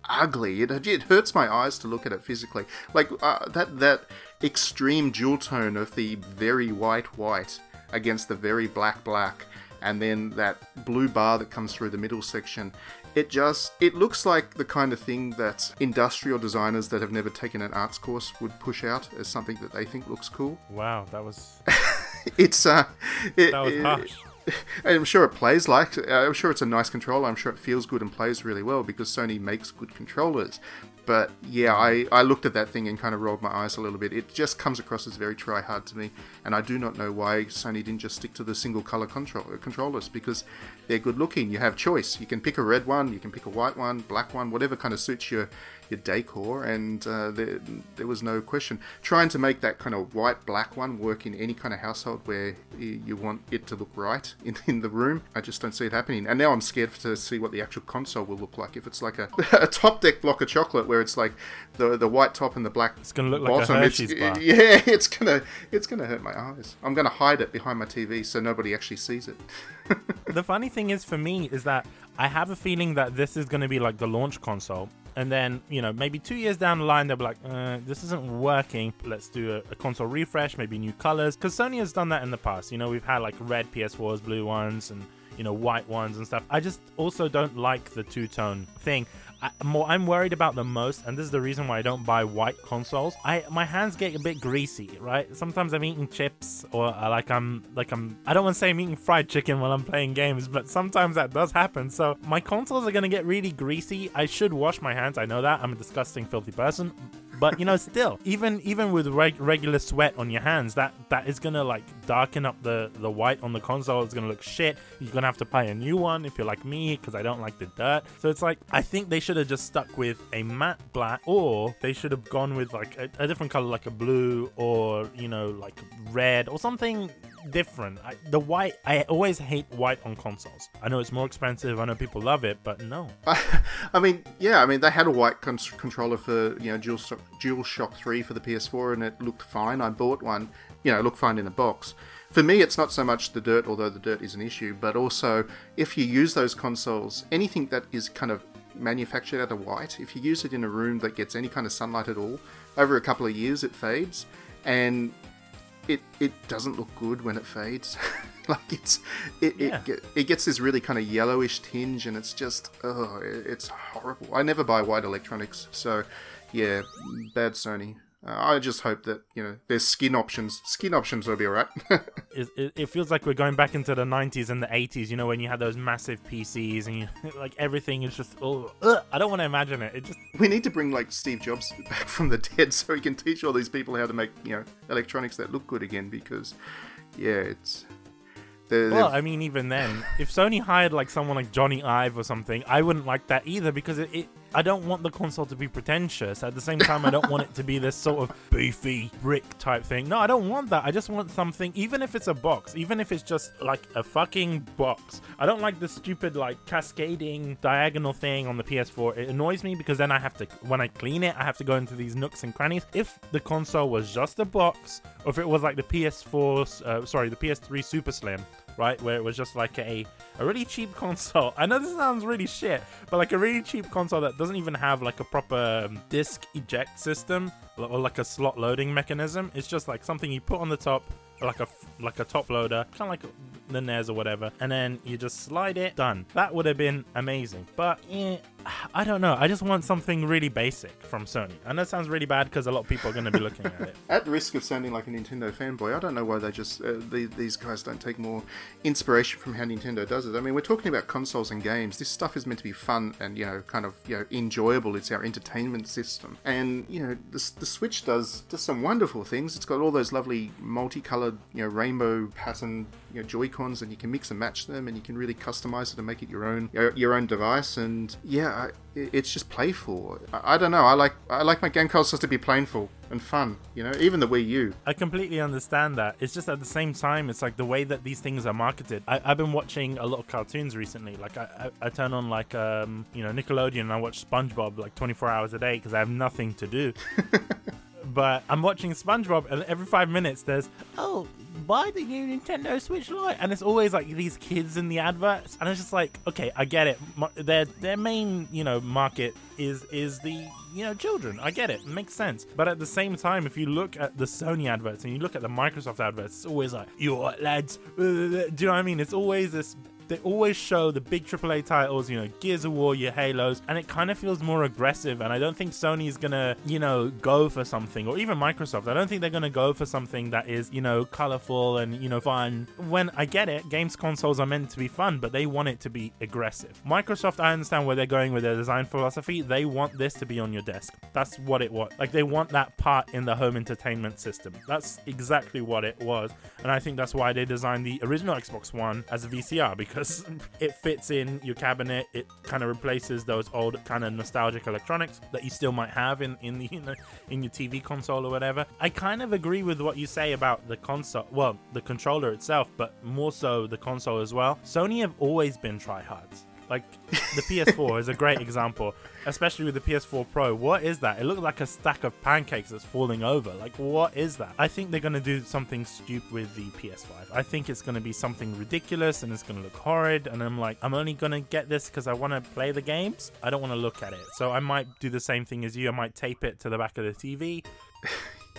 B: ugly. It, it hurts my eyes to look at it physically. Like uh, that that extreme dual tone of the very white white against the very black black and then that blue bar that comes through the middle section it just it looks like the kind of thing that industrial designers that have never taken an arts course would push out as something that they think looks cool
A: wow that was
B: it's uh
A: it, that was harsh
B: I'm sure it plays like. I'm sure it's a nice controller. I'm sure it feels good and plays really well because Sony makes good controllers. But yeah, I, I looked at that thing and kind of rolled my eyes a little bit. It just comes across as very try hard to me, and I do not know why Sony didn't just stick to the single color control, uh, controllers because they're good looking. You have choice. You can pick a red one, you can pick a white one, black one, whatever kind of suits your your decor, and uh, there, there was no question. Trying to make that kind of white black one work in any kind of household where you want it to look right in, in the room, I just don't see it happening. And now I'm scared to see what the actual console will look like. If it's like a, a top deck block of chocolate where it's like the the white top and the black
A: it's gonna look
B: bottom,
A: like a Hershey's bar.
B: Yeah, it's gonna it's gonna hurt my eyes. I'm gonna hide it behind my TV so nobody actually sees it.
A: the funny thing is for me is that I have a feeling that this is going to be like the launch console. And then, you know, maybe two years down the line, they'll be like, uh, this isn't working. Let's do a, a console refresh, maybe new colors. Because Sony has done that in the past. You know, we've had like red PS4s, blue ones, and, you know, white ones and stuff. I just also don't like the two tone thing. I, more I'm worried about the most, and this is the reason why I don't buy white consoles. I my hands get a bit greasy, right? Sometimes I'm eating chips, or uh, like I'm like I'm. I don't want to say I'm eating fried chicken while I'm playing games, but sometimes that does happen. So my consoles are gonna get really greasy. I should wash my hands. I know that I'm a disgusting, filthy person, but you know, still, even even with reg- regular sweat on your hands, that that is gonna like darken up the the white on the console. It's gonna look shit. You're gonna have to buy a new one if you're like me, because I don't like the dirt. So it's like I think they should have just stuck with a matte black, or they should have gone with like a, a different color, like a blue, or you know, like red, or something different. I, the white, I always hate white on consoles. I know it's more expensive. I know people love it, but no.
B: I mean, yeah, I mean they had a white con- controller for you know Dual Dual Shock Three for the PS4, and it looked fine. I bought one. You know, it looked fine in the box. For me, it's not so much the dirt, although the dirt is an issue, but also if you use those consoles, anything that is kind of manufactured out of white, if you use it in a room that gets any kind of sunlight at all, over a couple of years it fades. And it it doesn't look good when it fades. like it's it, yeah. it it gets this really kind of yellowish tinge, and it's just oh, it's horrible. I never buy white electronics, so yeah, bad Sony. Uh, I just hope that you know there's skin options. Skin options will be alright.
A: it, it, it, feels like we're going back into the 90s and the 80s. You know when you had those massive PCs and you like everything is just oh ugh, I don't want to imagine it. It just
B: we need to bring like Steve Jobs back from the dead so he can teach all these people how to make you know electronics that look good again because yeah it's
A: they're, well, I mean, even then, if Sony hired like someone like Jony Ive or something, I wouldn't like that either because it, it, I don't want the console to be pretentious. At the same time, I don't want it to be this sort of beefy brick type thing. No, I don't want that. I just want something, even if it's a box, even if it's just like a fucking box. I don't like the stupid like cascading diagonal thing on the PS4. It annoys me because then I have to, when I clean it, I have to go into these nooks and crannies. If the console was just a box, or if it was like the PS4, uh, sorry, the PS3 Super Slim, right, where it was just like a a really cheap console. I know this sounds really shit, but like a really cheap console that doesn't even have like a proper um, disc eject system or like a slot loading mechanism. It's just like something you put on the top, like a like a top loader, kind of like the NES or whatever, and then you just slide it. Done. That would have been amazing. But yeah, I don't know. I just want something really basic from Sony. Know it sounds really bad because a lot of people are going to be looking at it.
B: At risk of sounding like a Nintendo fanboy, I don't know why they just uh, the, these guys don't take more inspiration from how Nintendo does it. I mean, we're talking about consoles and games. This stuff is meant to be fun and you know, kind of you know, enjoyable. It's our entertainment system, and you know, the, the Switch does does some wonderful things. It's got all those lovely multicolored, you know, rainbow pattern you know, Joy Cons, and you can mix and match them, and you can really customize it and make it your own your, your own device. And yeah, it's just playful. I, I, don't know. I like I like my game consoles to be playful and fun. You know, even the Wii U.
A: I completely understand that. It's just at the same time, it's like the way that these things are marketed. I, have been watching a lot of cartoons recently. Like I, I, I turn on like um you know Nickelodeon and I watch SpongeBob like 24 hours a day because I have nothing to do. but I'm watching SpongeBob, and every five minutes there's, oh, buy the new Nintendo Switch Lite, and it's always like these kids in the adverts, and it's just like, okay, I get it. Their their main you know market is is the you know children. I get it, it makes sense. But at the same time, if you look at the Sony adverts and you look at the Microsoft adverts, it's always like, you what, lads? Do you know what I mean? It's always this they always show the big AAA titles, you know, Gears of War, your Halos, and it kind of feels more aggressive. And I don't think Sony is gonna, you know, go for something, or even Microsoft. I don't think they're gonna go for something that is, you know, colorful and you know fun. When I get it, games consoles are meant to be fun, but they want it to be aggressive. Microsoft, I understand where they're going with their design philosophy. They want this to be on your desk. That's what it was. Like they want that part in the home entertainment system. That's exactly what it was, and I think that's why they designed the original Xbox One as a VCR because because it fits in your cabinet. It kind of replaces those old kind of nostalgic electronics that you still might have in in the in your TV console or whatever. I kind of agree with what you say about the console. Well, the controller itself, but more so the console as well. Sony have always been tryhards Like the PS4 is a great example, especially with the PS4 Pro. What is that? It looks like a stack of pancakes that's falling over. Like what is that? I think they're gonna do something stupid with the PS5. I think it's gonna be something ridiculous and it's gonna look horrid. And I'm like, I'm only gonna get this because I want to play the games. I don't want to look at it. So I might do the same thing as you. I might tape it to the back of the TV.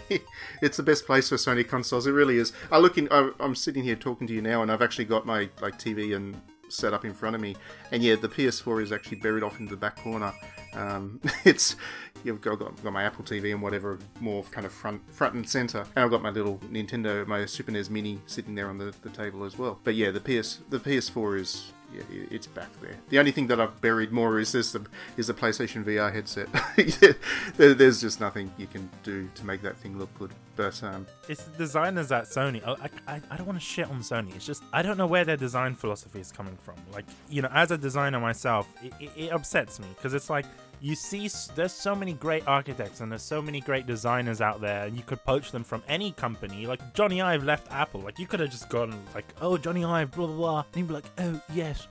B: it's the best place for Sony consoles. It really is. I look in. I'm sitting here talking to you now, and I've actually got my like TV and set up in front of me, and yeah, the PS4 is actually buried off into the back corner. Um, it's you've got, got, got my Apple TV and whatever more kind of front front and center, and I've got my little Nintendo, my Super NES Mini sitting there on the, the table as well. But yeah, the PS the PS4 is yeah, it's back there. The only thing that I've buried more is this is the PlayStation VR headset. There's just nothing you can do to make that thing look good. But um,
A: it's the designers at Sony. I, I, I don't want to shit on Sony. It's just I don't know where their design philosophy is coming from. Like you know, as a designer myself, it, it, it upsets me because it's like you see there's so many great architects and there's so many great designers out there and you could poach them from any company. Like jony ive left apple. Like you could have just gone like oh jony ive blah blah blah. And he'd be like oh yes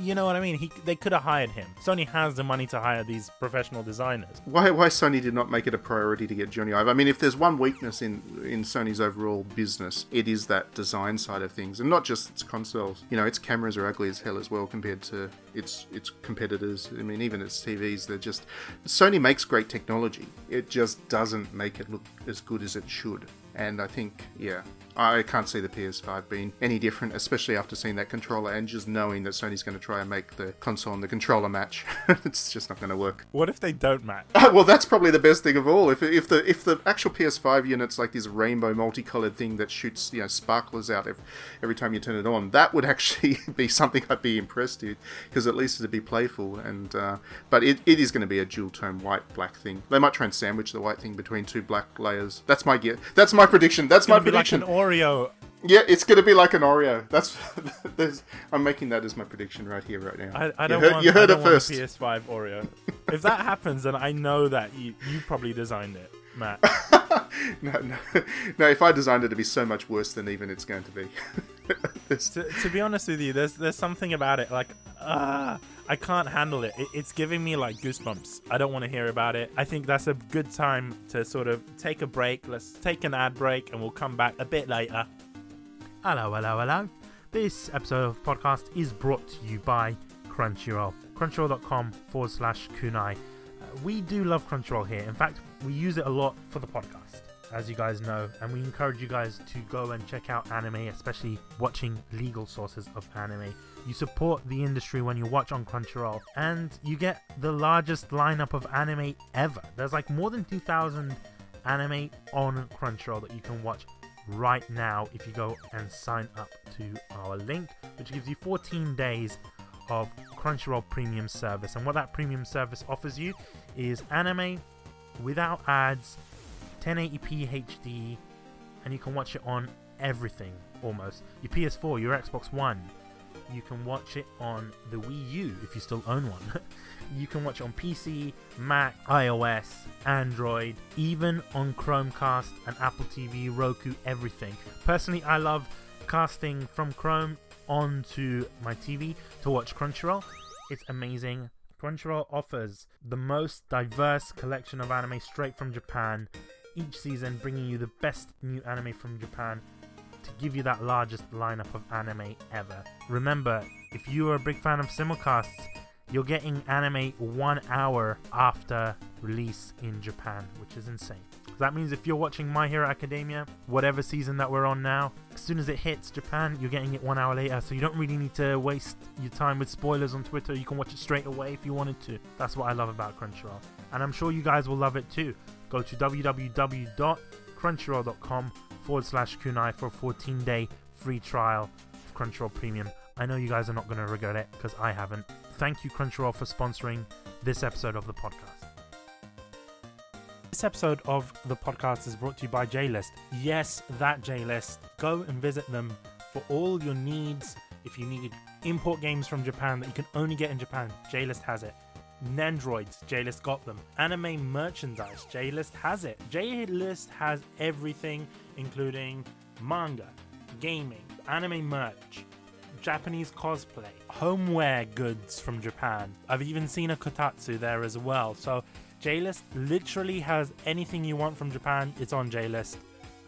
A: you know what i mean? He they could have hired him. Sony has the money to hire these professional designers.
B: Why why sony did not make it a priority to get jony ive? I mean if there's one weakness in in sony's overall business it is that design side of things. And not just its consoles. You know its cameras are ugly as hell as well compared to its its competitors. I mean even its tvs they're just Sony makes great technology. It just doesn't make it look as good as it should. And I think, yeah, I can't see the PS5 being any different, especially after seeing that controller and just knowing that Sony's going to try and make the console and the controller match. it's just not going to work.
A: What if they don't match?
B: well, that's probably the best thing of all. If, if the if the actual PS5 unit's like this rainbow multicolored thing that shoots you know sparklers out every, every time you turn it on, that would actually be something I'd be impressed with because at least it'd be playful. And uh, but it, it is going to be a dual tone white black thing. They might try and sandwich the white thing between two black layers. That's my guess. That's my prediction. That's my prediction.
A: Like Oreo.
B: Yeah, it's gonna be like an Oreo. That's I'm making that as my prediction right here, right now.
A: I, I don't you heard, want, you heard it first. PS5 Oreo. if that happens, then I know that you you probably designed it, Matt.
B: no, no, no. If I designed it, it'd be so much worse than even it's going to be.
A: to, to, be honest with you, there's there's something about it like ah. Uh, I can't handle it. it. It's giving me like goosebumps. I don't want to hear about it. I think that's a good time to sort of take a break. Let's take an ad break and we'll come back a bit later. Hello, hello, hello. This episode of podcast is brought to you by Crunchyroll. Crunchyroll.com forward slash kunai. Uh, we do love Crunchyroll here. In fact, we use it a lot for the podcast as you guys know, and we encourage you guys to go and check out anime, especially watching legal sources of anime. You support the industry when you watch on Crunchyroll, and you get the largest lineup of anime ever. There's like more than 2,000 anime on Crunchyroll that you can watch right now if you go and sign up to our link, which gives you 14 days of Crunchyroll Premium service. And what that premium service offers you is anime without ads 1080p HD, and you can watch it on everything almost. Your PS4, your Xbox One. You can watch it on the Wii U if you still own one. you can watch on PC, Mac, iOS, Android, even on Chromecast and Apple TV, Roku, everything. Personally, I love casting from Chrome onto my TV to watch Crunchyroll. It's amazing. Crunchyroll offers the most diverse collection of anime straight from Japan each season bringing you the best new anime from Japan to give you that largest lineup of anime ever. Remember, if you are a big fan of simulcasts, you're getting anime one hour after release in Japan, which is insane. That means if you're watching My Hero Academia, whatever season that we're on now, as soon as it hits Japan, you're getting it one hour later. So you don't really need to waste your time with spoilers on Twitter. You can watch it straight away if you wanted to. That's what I love about Crunchyroll. And I'm sure you guys will love it too go to www.crunchyroll.com forward slash kunai for a 14 day free trial of Crunchyroll Premium. I know you guys are not going to regret it because I haven't. Thank you, Crunchyroll, for sponsoring this episode of the podcast. This episode of the podcast is brought to you by JList. Yes, that JList. Go and visit them for all your needs. If you need import games from Japan that you can only get in Japan, JList has it. Nendoroids, JList got them. Anime merchandise, JList has it. JList has everything, including manga, gaming, anime merch, Japanese cosplay, homeware goods from Japan. I've even seen a kotatsu there as well. So JList literally has anything you want from Japan, it's on JList.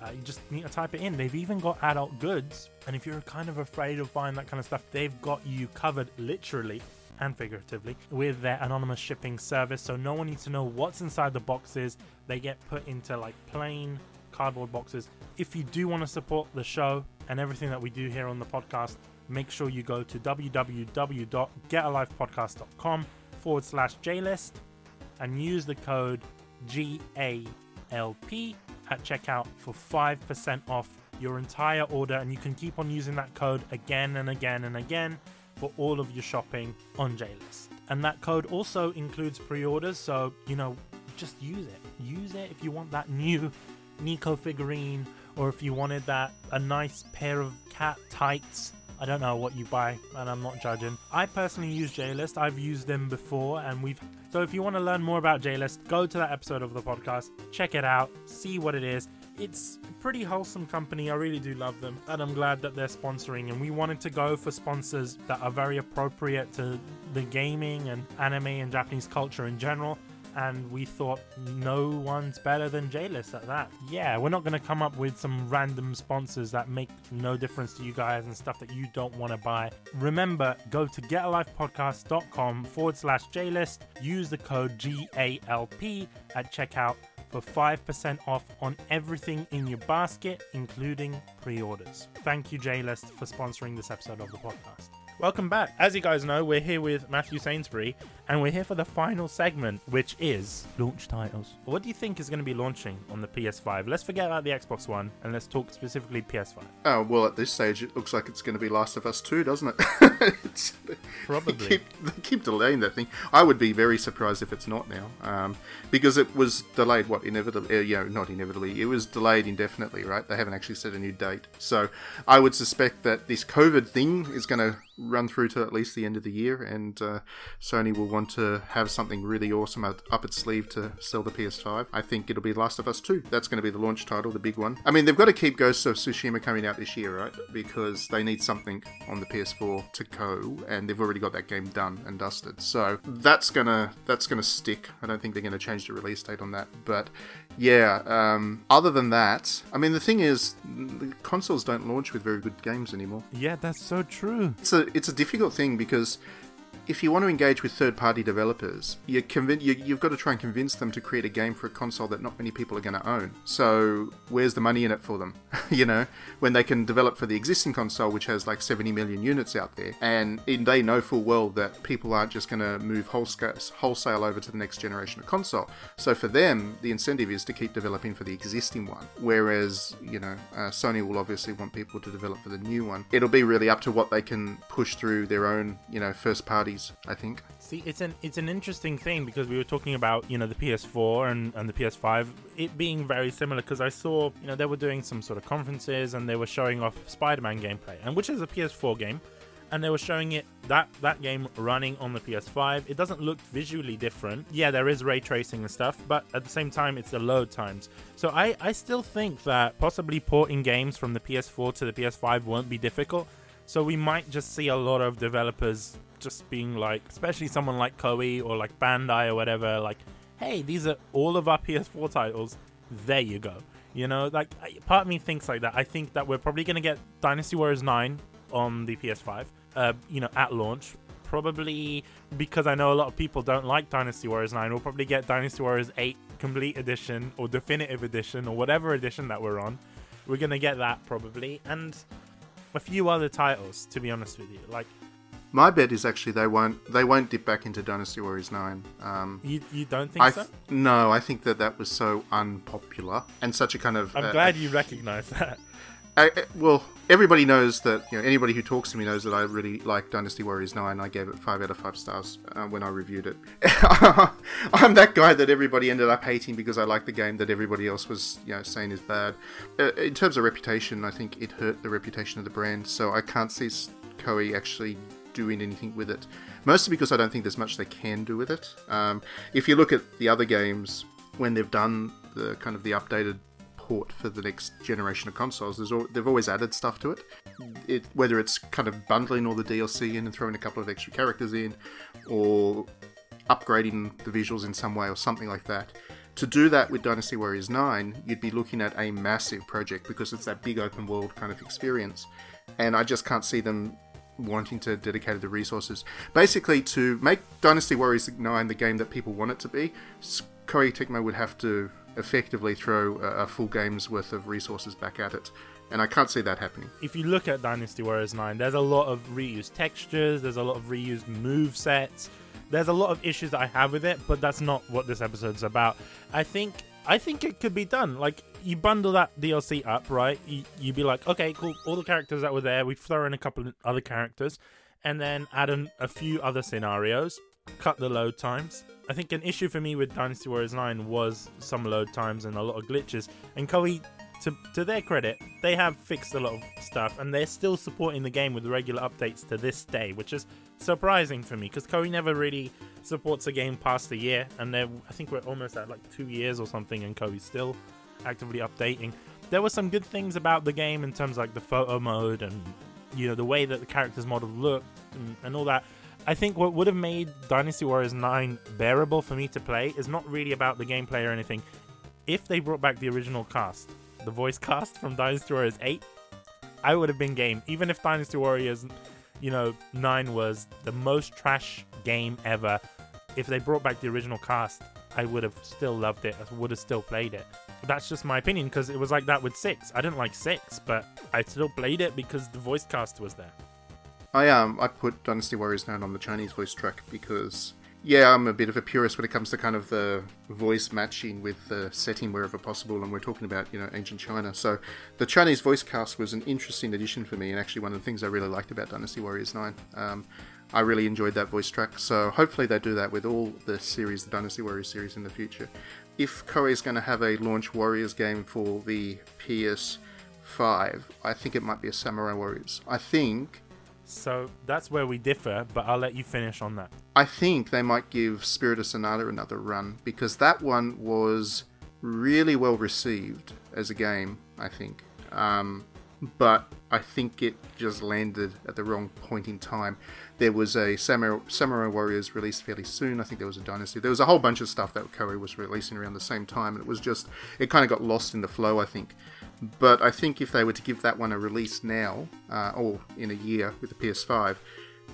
A: Uh, you just need to type it in. They've even got adult goods, and if you're kind of afraid of buying that kind of stuff, they've got you covered literally and figuratively with their anonymous shipping service. So no one needs to know what's inside the boxes. They get put into like plain cardboard boxes. If you do want to support the show and everything that we do here on the podcast, make sure you go to www.getalivepodcast.com forward slash JList and use the code GALP at checkout for 5% off your entire order. And you can keep on using that code again and again and again for all of your shopping on JList. And that code also includes pre orders, so, you know, just use it. Use it if you want that new Nico figurine or if you wanted that a nice pair of cat tights. I don't know what you buy, and I'm not judging. I personally use JList. I've used them before, and we've. So if you want to learn more about JList, go to that episode of the podcast, check it out, see what it is. It's a pretty wholesome company. I really do love them, and I'm glad that they're sponsoring. And we wanted to go for sponsors that are very appropriate to the gaming and anime and Japanese culture in general and we thought no one's better than JList at that. Yeah, we're not going to come up with some random sponsors that make no difference to you guys and stuff that you don't want to buy. Remember, go to getalivepodcast.com forward slash JList, use the code GALP at checkout for 5% off on everything in your basket, including pre orders. Thank you, JList, for sponsoring this episode of the podcast. Welcome back. As you guys know, we're here with Matthew Sainsbury, and we're here for the final segment, which is launch titles. What do you think is going to be launching on the PS5? Let's forget about the Xbox One and let's talk specifically PS5.
B: Oh, well, at this stage, it looks like it's going to be Last of Us 2, doesn't it?
A: Probably.
B: They keep, they keep delaying that thing. I would be very surprised if it's not now, um, because it was delayed. What inevitably? Uh, you know, not inevitably. It was delayed indefinitely, right? They haven't actually set a new date. So I would suspect that this COVID thing is going to run through to at least the end of the year, and uh, Sony will want to have something really awesome up, its sleeve to sell the PS5. I think it'll be Last of Us 2. That's going to be the launch title, the big one. I mean, they've got to keep Ghost of Tsushima coming out this year, right? Because they need something on the PS4 to go, and they've already got that game done and dusted. So that's gonna that's gonna stick. I don't think they're gonna change the release date on that. But yeah, um, other than that, I mean, the thing is, the consoles don't launch with very good games anymore.
A: Yeah, that's so true.
B: It's a it's a difficult thing because if you want to engage with third-party developers, you're convin- you, you've got to try and convince them to create a game for a console that not many people are going to own. So where's the money in it for them? you know, when they can develop for the existing console, which has like 70 million units out there, and they know full well that people aren't just going to move wholesale, over to the next generation of console. So for them, the incentive is to keep developing for the existing one. Whereas, you know, uh, Sony will obviously want people to develop for the new one. It'll be really up to what they can push through their own, you know, first I think.
A: See, it's an it's an interesting thing because we were talking about you know the PS4 and, and the PS5 it being very similar because I saw you know they were doing some sort of conferences and they were showing off Spider-Man gameplay and which is a PS4 game and they were showing it that that game running on the PS5 it doesn't look visually different. Yeah there is ray tracing and stuff but at the same time it's the load times. So I I still think that possibly porting games from the PS4 to the PS5 won't be difficult. So we might just see a lot of developers just being like, especially someone like Koei or like Bandai or whatever, like, hey, these are all of our PS4 titles. There you go. You know, like part of me thinks like that. I think that we're probably gonna get Dynasty Warriors 9 on the PS5. Uh, you know, at launch. Probably because I know a lot of people don't like Dynasty Warriors 9. We'll probably get Dynasty Warriors 8 Complete Edition or Definitive Edition or whatever edition that we're on. We're gonna get that probably, and a few other titles. To be honest with you, like
B: My bet is actually they won't they won't dip back into Dynasty Warriors Nine. Um,
A: you, you don't think
B: I
A: so?
B: no, I think that that was so unpopular and such a kind of.
A: I'm
B: uh,
A: glad you recognize that.
B: I, I- well, everybody knows that. You know, anybody who talks to me knows that I really like Dynasty Warriors Nine. I gave it five out of five stars uh, when I reviewed it. I'm that guy that everybody ended up hating because I liked the game that everybody else was, you know, saying is bad. Uh, in terms of reputation, I think it hurt the reputation of the brand. So I can't see Koei actually doing anything with it. Mostly because I don't think there's much they can do with it. Um, if you look at the other games when they've done the kind of the updated port for the next generation of consoles. Al- they've always added stuff to it. it, whether it's kind of bundling all the DLC in and throwing a couple of extra characters in, or upgrading the visuals in some way or something like that. To do that with Dynasty Warriors 9, you'd be looking at a massive project because it's that big open world kind of experience. And I just can't see them wanting to dedicate the resources. Basically, to make Dynasty Warriors 9 the game that people want it to be, Koei Tecmo would have to effectively throw a full game's worth of resources back at it. And I can't see that happening.
A: If you look at Dynasty Warriors 9, there's a lot of reused textures, there's a lot of reused move sets, there's a lot of issues that I have with it, but that's not what this episode's about. I think I think it could be done. Like you bundle that DLC up, right? You, would be like, okay, cool. All the characters that were there, we throw in a couple of other characters, and then add in a few other scenarios. Cut the load times. I think an issue for me with Dynasty Warriors 9 was some load times and a lot of glitches. And Koei, to, to their credit, they have fixed a lot of stuff and they're still supporting the game with regular updates to this day, which is surprising for me because Koei never really supports a game past a year. And I think we're almost at like two years or something, and Koei's still actively updating. There were some good things about the game in terms of like the photo mode and you know the way that the characters model looked and, and all that I think what would have made Dynasty Warriors 9 bearable for me to play is not really about the gameplay or anything. If they brought back the original cast, the voice cast from Dynasty Warriors 8, I would have been game. Even if Dynasty Warriors, you know, 9 was the most trash game ever, if they brought back the original cast, I would have still loved it. I would have still played it. That's just my opinion because it was like that with 6. I didn't like 6, but I still played it because the voice cast was there.
B: I um I put Dynasty Warriors 9 on the Chinese voice track because yeah, I'm a bit of a purist when it comes to kind of the voice matching with the setting wherever possible, and we're talking about you know ancient China. So the Chinese voice cast was an interesting addition for me, and actually one of the things I really liked about Dynasty Warriors 9. Um, I really enjoyed that voice track, so hopefully they do that with all the series, the Dynasty Warriors series in the future. If Koei is going to have a launch Warriors game for the PS5, I think it might be a Samurai Warriors. I think
A: so that's where we differ, but I'll let you finish on that.
B: I think they might give Spirit of Sanada another run because that one was really well received as a game, I think. Um, but I think it just landed at the wrong point in time. There was a Samurai, Samurai Warriors released fairly soon. I think there was a Dynasty. There was a whole bunch of stuff that Koei was releasing around the same time, and it was just it kind of got lost in the flow. I think. But I think if they were to give that one a release now, uh, or in a year with the PS5,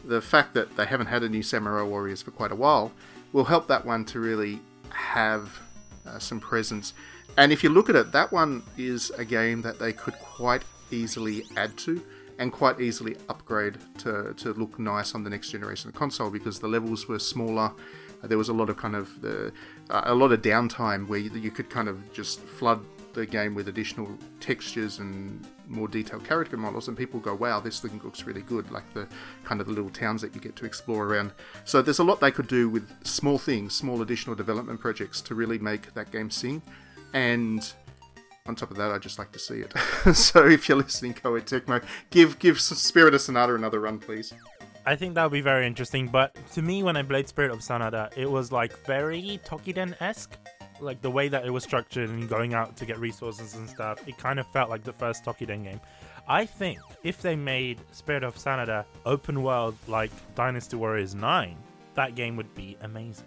B: the fact that they haven't had a new Samurai Warriors for quite a while will help that one to really have uh, some presence. And if you look at it, that one is a game that they could quite easily add to and quite easily upgrade to, to look nice on the next generation of console because the levels were smaller. There was a lot of kind of the, uh, a lot of downtime where you, you could kind of just flood the game with additional textures and more detailed character models, and people go, "Wow, this thing looks really good!" Like the kind of the little towns that you get to explore around. So there's a lot they could do with small things, small additional development projects to really make that game sing. And on top of that, I just like to see it. so if you're listening, Koei Tecmo, give give Spirit of Sanada another run, please.
A: I think that would be very interesting. But to me, when I played Spirit of Sanada, it was like very Toukiden esque like the way that it was structured and going out to get resources and stuff, it kind of felt like the first Toukiden game. I think if they made Spirit of Sanada open world like Dynasty Warriors 9, that game would be amazing.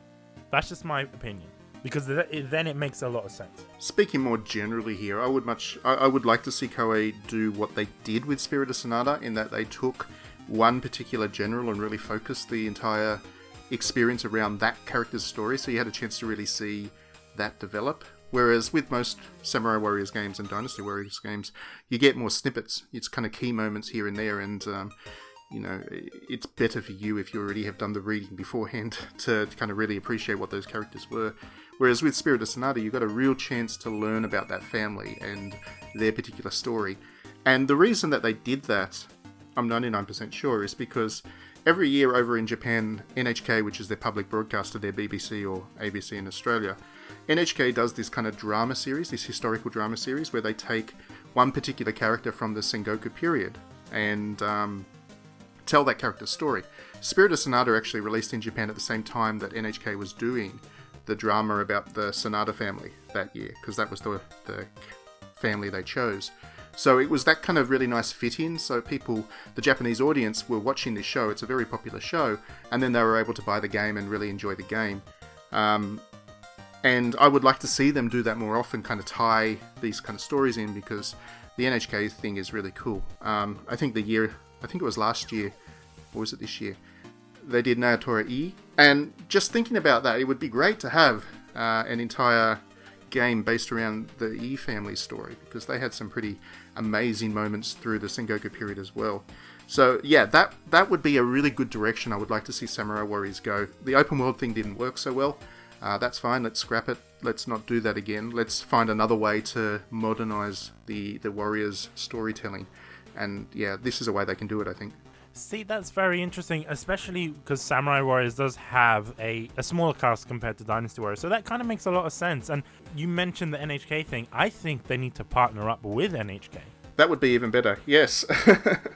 A: That's just my opinion because then it makes a lot of sense.
B: Speaking more generally here, I would much I would like to see Koei do what they did with Spirit of Sanada in that they took one particular general and really focused the entire experience around that character's story so you had a chance to really see that develop. Whereas with most Samurai Warriors games and Dynasty Warriors games, you get more snippets. It's kind of key moments here and there, and um, you know, it's better for you if you already have done the reading beforehand to, to kind of really appreciate what those characters were. Whereas with Spirit of Sanada, you got a real chance to learn about that family and their particular story. And the reason that they did that, I'm 99% sure, is because every year over in Japan, NHK, which is their public broadcaster, their BBC or ABC in Australia, NHK does this kind of drama series, this historical drama series, where they take one particular character from the Sengoku period and um, tell that character's story. Spirit of Sanada actually released in Japan at the same time that NHK was doing the drama about the Sanada family that year, because that was the, the family they chose. So it was that kind of really nice fit in. So people, the Japanese audience, were watching this show. It's a very popular show, and then they were able to buy the game and really enjoy the game. Um, and I would like to see them do that more often, kind of tie these kind of stories in because the NHK thing is really cool. Um, I think the year, I think it was last year, or was it this year? They did Naotora E, and just thinking about that, it would be great to have uh, an entire game based around the E family story because they had some pretty amazing moments through the Sengoku period as well. So yeah, that that would be a really good direction I would like to see Samurai Warriors go. The open world thing didn't work so well. Uh, that's fine. Let's scrap it. Let's not do that again. Let's find another way to modernize the the Warriors storytelling. And yeah, this is a way they can do it. I think.
A: See, that's very interesting, especially because Samurai Warriors does have a, a smaller cast compared to Dynasty Warriors. So that kind of makes a lot of sense. And you mentioned the NHK thing. I think they need to partner up with NHK.
B: That would be even better, yes.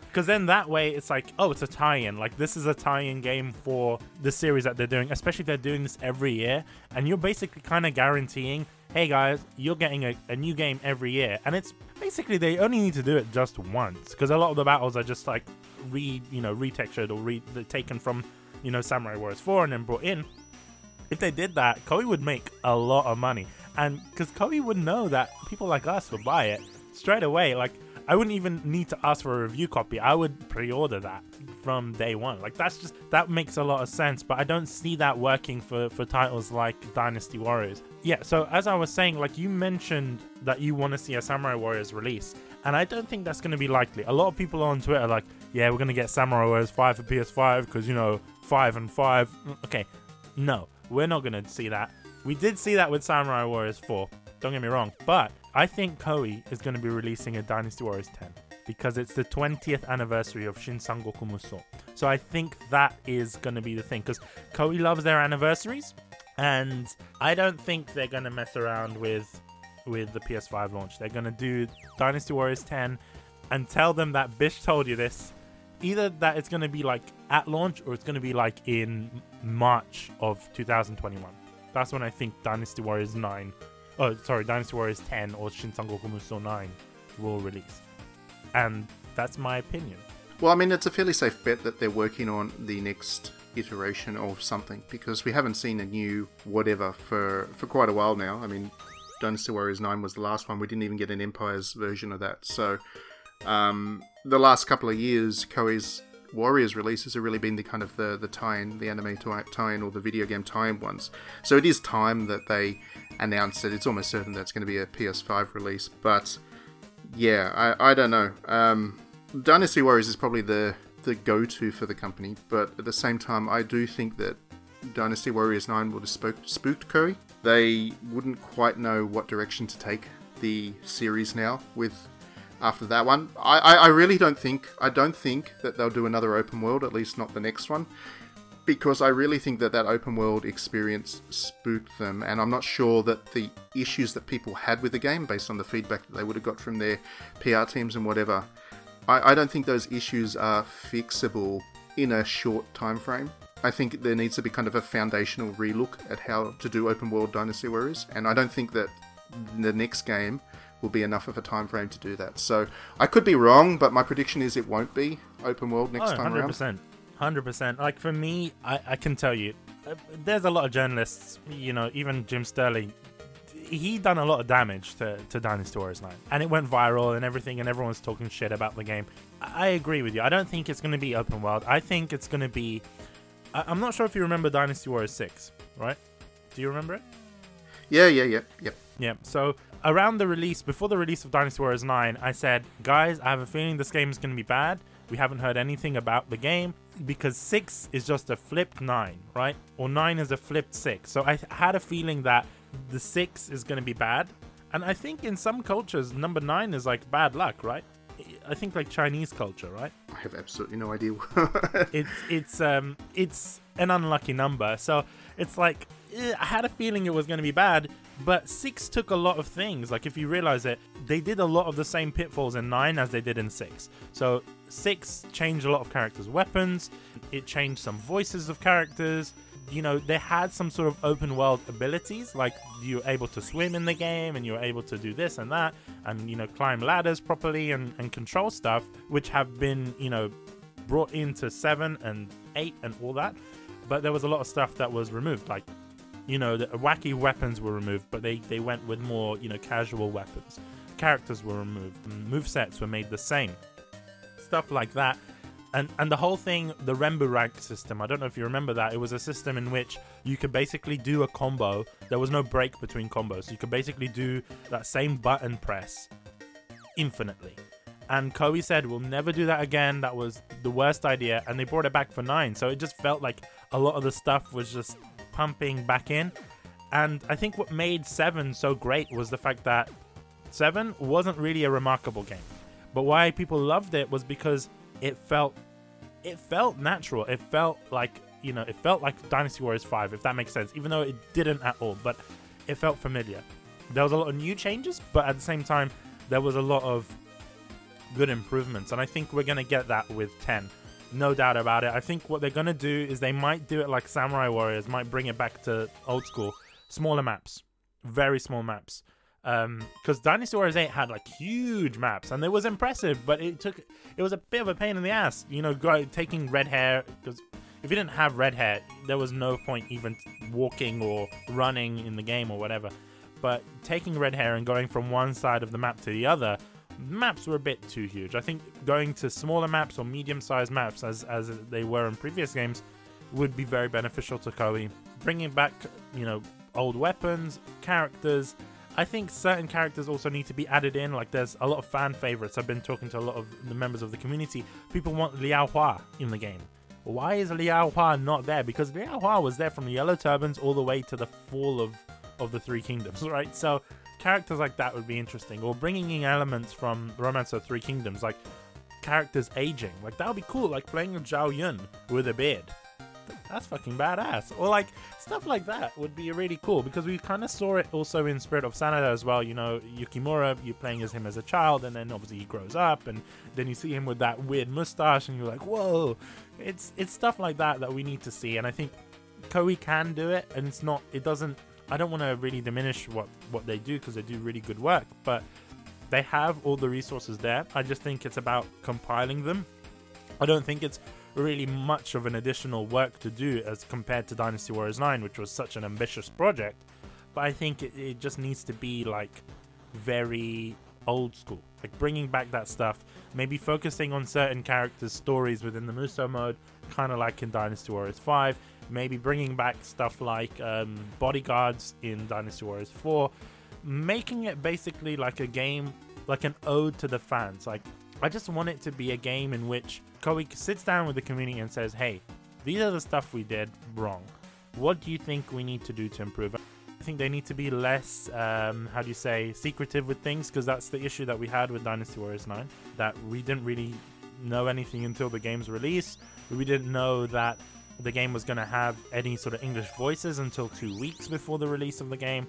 A: Because then that way it's like, oh, it's a tie in. Like, this is a tie in game for the series that they're doing, especially if they're doing this every year. And you're basically kind of guaranteeing, hey guys, you're getting a, a new game every year. And it's basically they only need to do it just once. Because a lot of the battles are just like re, you know, retextured or re taken from, you know, Samurai Warriors 4 and then brought in. If they did that, Koei would make a lot of money. And because Koei would know that people like us would buy it straight away. Like, I wouldn't even need to ask for a review copy. I would pre-order that from day one. Like that's just that makes a lot of sense, but I don't see that working for for titles like Dynasty Warriors. Yeah, so as I was saying, like you mentioned that you want to see a Samurai Warriors release, and I don't think that's going to be likely. A lot of people on Twitter like, "Yeah, we're going to get Samurai Warriors 5 for PS5 because you know, 5 and 5." Mm, okay. No, we're not going to see that. We did see that with Samurai Warriors 4. Don't get me wrong, but I think Koei is going to be releasing a Dynasty Warriors 10 because it's the 20th anniversary of Shin Sangoku Musou. So I think that is going to be the thing because Koei loves their anniversaries, and I don't think they're going to mess around with with the PS5 launch. They're to do Dynasty Warriors 10 and tell them that Bish told you this. Either that it's to be like at launch or it's to be like in March of 2021. That's when I think Dynasty Warriors 9 oh sorry, Dynasty Warriors 10 or Shin Sangoku Musou 9 will release. And that's my opinion.
B: Well, I mean, it's a fairly safe bet that they're working on the next iteration of something because we haven't seen a new whatever for, for quite a while now. I mean, Dynasty Warriors 9 was the last one. We didn't even get an Empire's version of that. So, um, the last couple of years, Koei's Warriors releases have really been the kind of the, the tie-in, the anime tie-in or the video game tie-in ones. So it is time that they announced it. It's almost certain that's going to be a PS5 release. But yeah, I, I don't know. Um, Dynasty Warriors is probably the the go-to for the company, but at the same time, I do think that Dynasty Warriors 9 would have spooked Koei. They wouldn't quite know what direction to take the series now with after that one. I, I, I really don't think I don't think that they'll do another open world, at least not the next one because I really think that that open world experience spooked them, and I'm not sure that the issues that people had with the game, based on the feedback that they would have got from their PR teams and whatever, I, I don't think those issues are fixable in a short time frame. I think there needs to be kind of a foundational relook at how to do open world Dynasty Warriors, and I don't think that the next game will be enough of a time frame to do that. So I could be wrong, but my prediction is it won't be open world next
A: oh,
B: time 100%.
A: around. Hundred percent. Like for me, I, I can tell you, uh, there's a lot of journalists. You know, even Jim Sterling, he done a lot of damage to, to Dynasty Warriors 9. And it went viral and everything, and everyone's talking shit about the game. I, I agree with you. I don't think it's going to be open world. I think it's going to be. I, I'm not sure if you remember Dynasty Warriors 6, right? Do you remember it?
B: Yeah, yeah, yeah, yep.
A: Yeah, so around the release, before the release of Dynasty Warriors 9, I said, guys, I have a feeling this game is going to be bad. We haven't heard anything about the game because 6 is just a flipped 9, right? Or 9 is a flipped 6. So I had a feeling that the 6 is going to be bad. And I think in some cultures, number 9 is like bad luck, right? I think like Chinese culture, right?
B: I have absolutely no idea.
A: it's it's um it's an unlucky number. So it's like eh, I had a feeling it was going to be bad, but six took a lot of things. Like if you realize it, they did a lot of the same pitfalls in nine as they did in six. So six changed a lot of characters' weapons. It changed some voices of characters. You know, they had some sort of open world abilities, like you're able to swim in the game and you're able to do this and that, and, you know, climb ladders properly and, and control stuff, which have been, you know, brought into 7 and 8 and all that. But there was a lot of stuff that was removed, like, you know, the wacky weapons were removed, but they, they went with more, you know, casual weapons. Characters were removed, move sets were made the same. Stuff like that and and the whole thing the renbu rank system i don't know if you remember that it was a system in which you could basically do a combo. There was no break between combos. You could basically do that same button press infinitely. And Koei said we'll never do that again. That was the worst idea and they brought it back for 9 so it just felt like a lot of the stuff was just pumping back in. And i think what made 7 so great was the fact that 7 wasn't really a remarkable game. But why people loved it was because it felt it felt natural. It felt like you know, it felt like Dynasty Warriors 5, if that makes sense, even though it didn't at all, but it felt familiar. There was a lot of new changes, but at the same time, there was a lot of good improvements, and I think we're gonna get that with 10. No doubt about it. I think what they're gonna do is they might do it like Samurai Warriors, might bring it back to old school, smaller maps, very small maps because um, Dynasty Warriors 8 had like huge maps and it was impressive, but it took it was a bit of a pain in the ass, you know, go, taking Red Hare because if you didn't have Red Hare, there was no point even walking or running in the game or whatever. But taking Red Hare and going from one side of the map to the other, maps were a bit too huge. I think going to smaller maps or medium-sized maps, as as they were in previous games, would be very beneficial to Koei. Bringing back, you know, old weapons, characters, I think certain characters also need to be added in. Like there's a lot of fan favorites. I've been talking to a lot of the members of the community. People want Liao Hua in the game. Why is Liao Hua not there? Because Liao Hua was there from the Yellow Turbans all the way to the fall of of the Three Kingdoms, right? So characters like that would be interesting. Or bringing in elements from Romance of Three Kingdoms, like characters aging. Like that would be cool. Like playing Zhao Yun with a beard that's fucking badass. Or like stuff like that would be really cool because we kind of saw it also in Spirit of Sanada as well. You know, Yukimura, you're playing as him as a child, and then obviously he grows up, and then you see him with that weird mustache, and you're like, whoa! It's it's stuff like that that we need to see, and I think Koei can do it, and it's not. It doesn't. I don't want to really diminish what what they do because they do really good work, but they have all the resources there. I just think it's about compiling them. I don't think it's really much of an additional work to do as compared to Dynasty Warriors 9, which was such an ambitious project. But I think it, it just needs to be like very old school, like bringing back that stuff, maybe focusing on certain characters' stories within the Musou mode, kind of like in Dynasty Warriors 5. Maybe bringing back stuff like um, bodyguards in Dynasty Warriors 4, making it basically like a game, like an ode to the fans. Like, I just want it to be a game in which Koei sits down with the community and says, hey, these are the stuff we did wrong. What do you think we need to do to improve? I think they need to be less, um, how do you say, secretive with things because that's the issue that we had with Dynasty Warriors 9. That we didn't really know anything until the game's release. We didn't know that the game was going to have any sort of English voices until two weeks before the release of the game.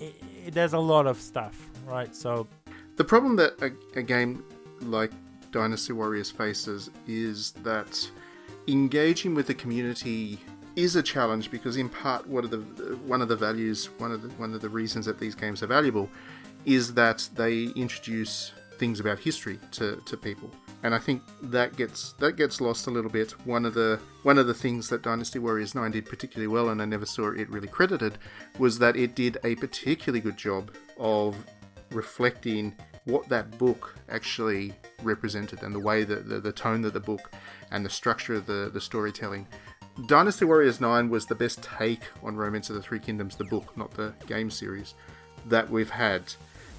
A: It, it, there's a lot of stuff, right? So.
B: The problem that a, a game like Dynasty Warriors faces is that engaging with the community is a challenge because in part one of the one of the values one of the one of the reasons that these games are valuable is that they introduce things about history to, to people and I think that gets that gets lost a little bit. One of the one of the things that Dynasty Warriors 9 did particularly well, and I never saw it really credited, was that it did a particularly good job of reflecting what that book actually represented and the way that the, the tone of the book and the structure of the, the storytelling. Dynasty Warriors 9 was the best take on Romance of the Three Kingdoms, the book, not the game series, that we've had.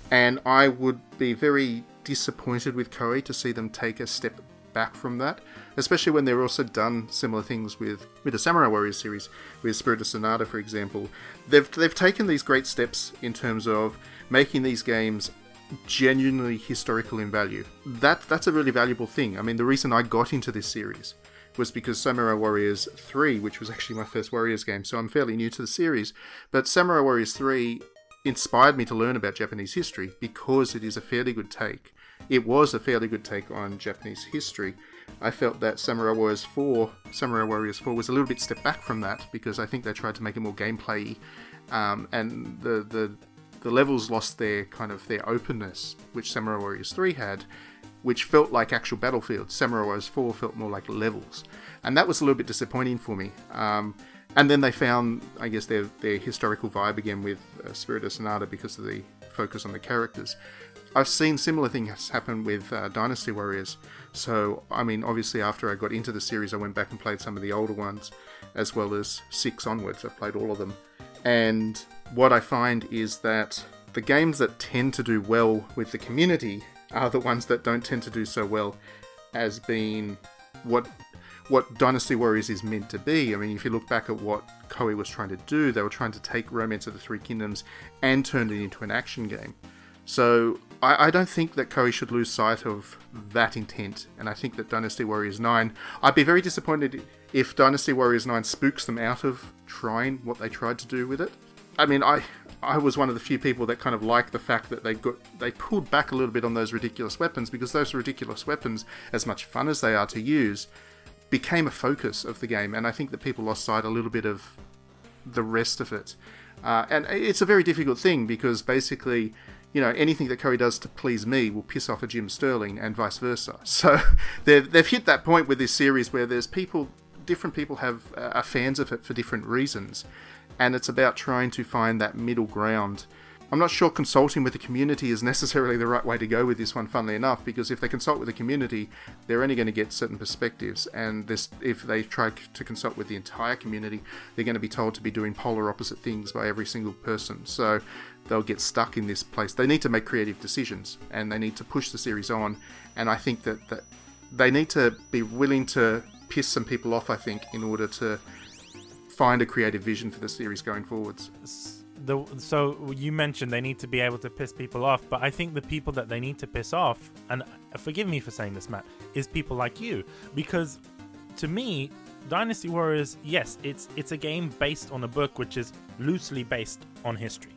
B: And I would be very disappointed with Koei to see them take a step back from that, especially when they've also done similar things with, with the Samurai Warriors series, with Spirit of Sanada, for example. They've, they've taken these great steps in terms of making these games genuinely historical in value. That that's a really valuable thing. I mean, the reason I got into this series was because Samurai Warriors 3, which was actually my first Warriors game, so I'm fairly new to the series, but Samurai Warriors 3 inspired me to learn about Japanese history because it is a fairly good take. It was a fairly good take on Japanese history, I felt that Samurai Warriors 4, Samurai Warriors 4 was a little bit step back from that because I think they tried to make it more gameplay, um, and the, the the levels lost their kind of their openness, which Samurai Warriors 3 had, which felt like actual battlefields. Samurai Warriors 4 felt more like levels, and that was a little bit disappointing for me. Um, and then they found, I guess, their their historical vibe again with uh, Spirit of Sanada because of the focus on the characters. I've seen similar things happen with uh, Dynasty Warriors. So, I mean, obviously, after I got into the series, I went back and played some of the older ones, as well as six onwards. I've played all of them. And what I find is that the games that tend to do well with the community are the ones that don't tend to do so well as being what what Dynasty Warriors is meant to be. I mean, if you look back at what Koei was trying to do, they were trying to take Romance of the Three Kingdoms and turn it into an action game. So I, I, don't think that Koei should lose sight of that intent, and I think that Dynasty Warriors 9, I'd be very disappointed if Dynasty Warriors 9 spooks them out of trying what they tried to do with it. I mean, I I was one of the few people that kind of liked the fact that they got they pulled back a little bit on those ridiculous weapons because those ridiculous weapons, as much fun as they are to use, became a focus of the game, and I think that people lost sight a little bit of the rest of it. Uh, and it's a very difficult thing because basically you know, anything that Koei does to please me will piss off a Jim Sterling and vice versa. So they've, they've hit that point with this series where there's people, different people have uh, are fans of it for different reasons. And it's about trying to find that middle ground I'm not sure consulting with the community is necessarily the right way to go with this one, funnily enough, because if they consult with the community, they're only going to get certain perspectives. And this, if they try to consult with the entire community, they're going to be told to be doing polar opposite things by every single person. So they'll get stuck in this place. They need to make creative decisions and they need to push the series on. And I think that, that they need to be willing to piss some people off, I think, in order to find a creative vision for the series going forwards
A: the so you mentioned they need to be able to piss people off, but I think the people that they need to piss off, and uh, forgive me for saying this, Matt, is people like you, because to me, Dynasty Warriors, yes, it's it's a game based on a book which is loosely based on history.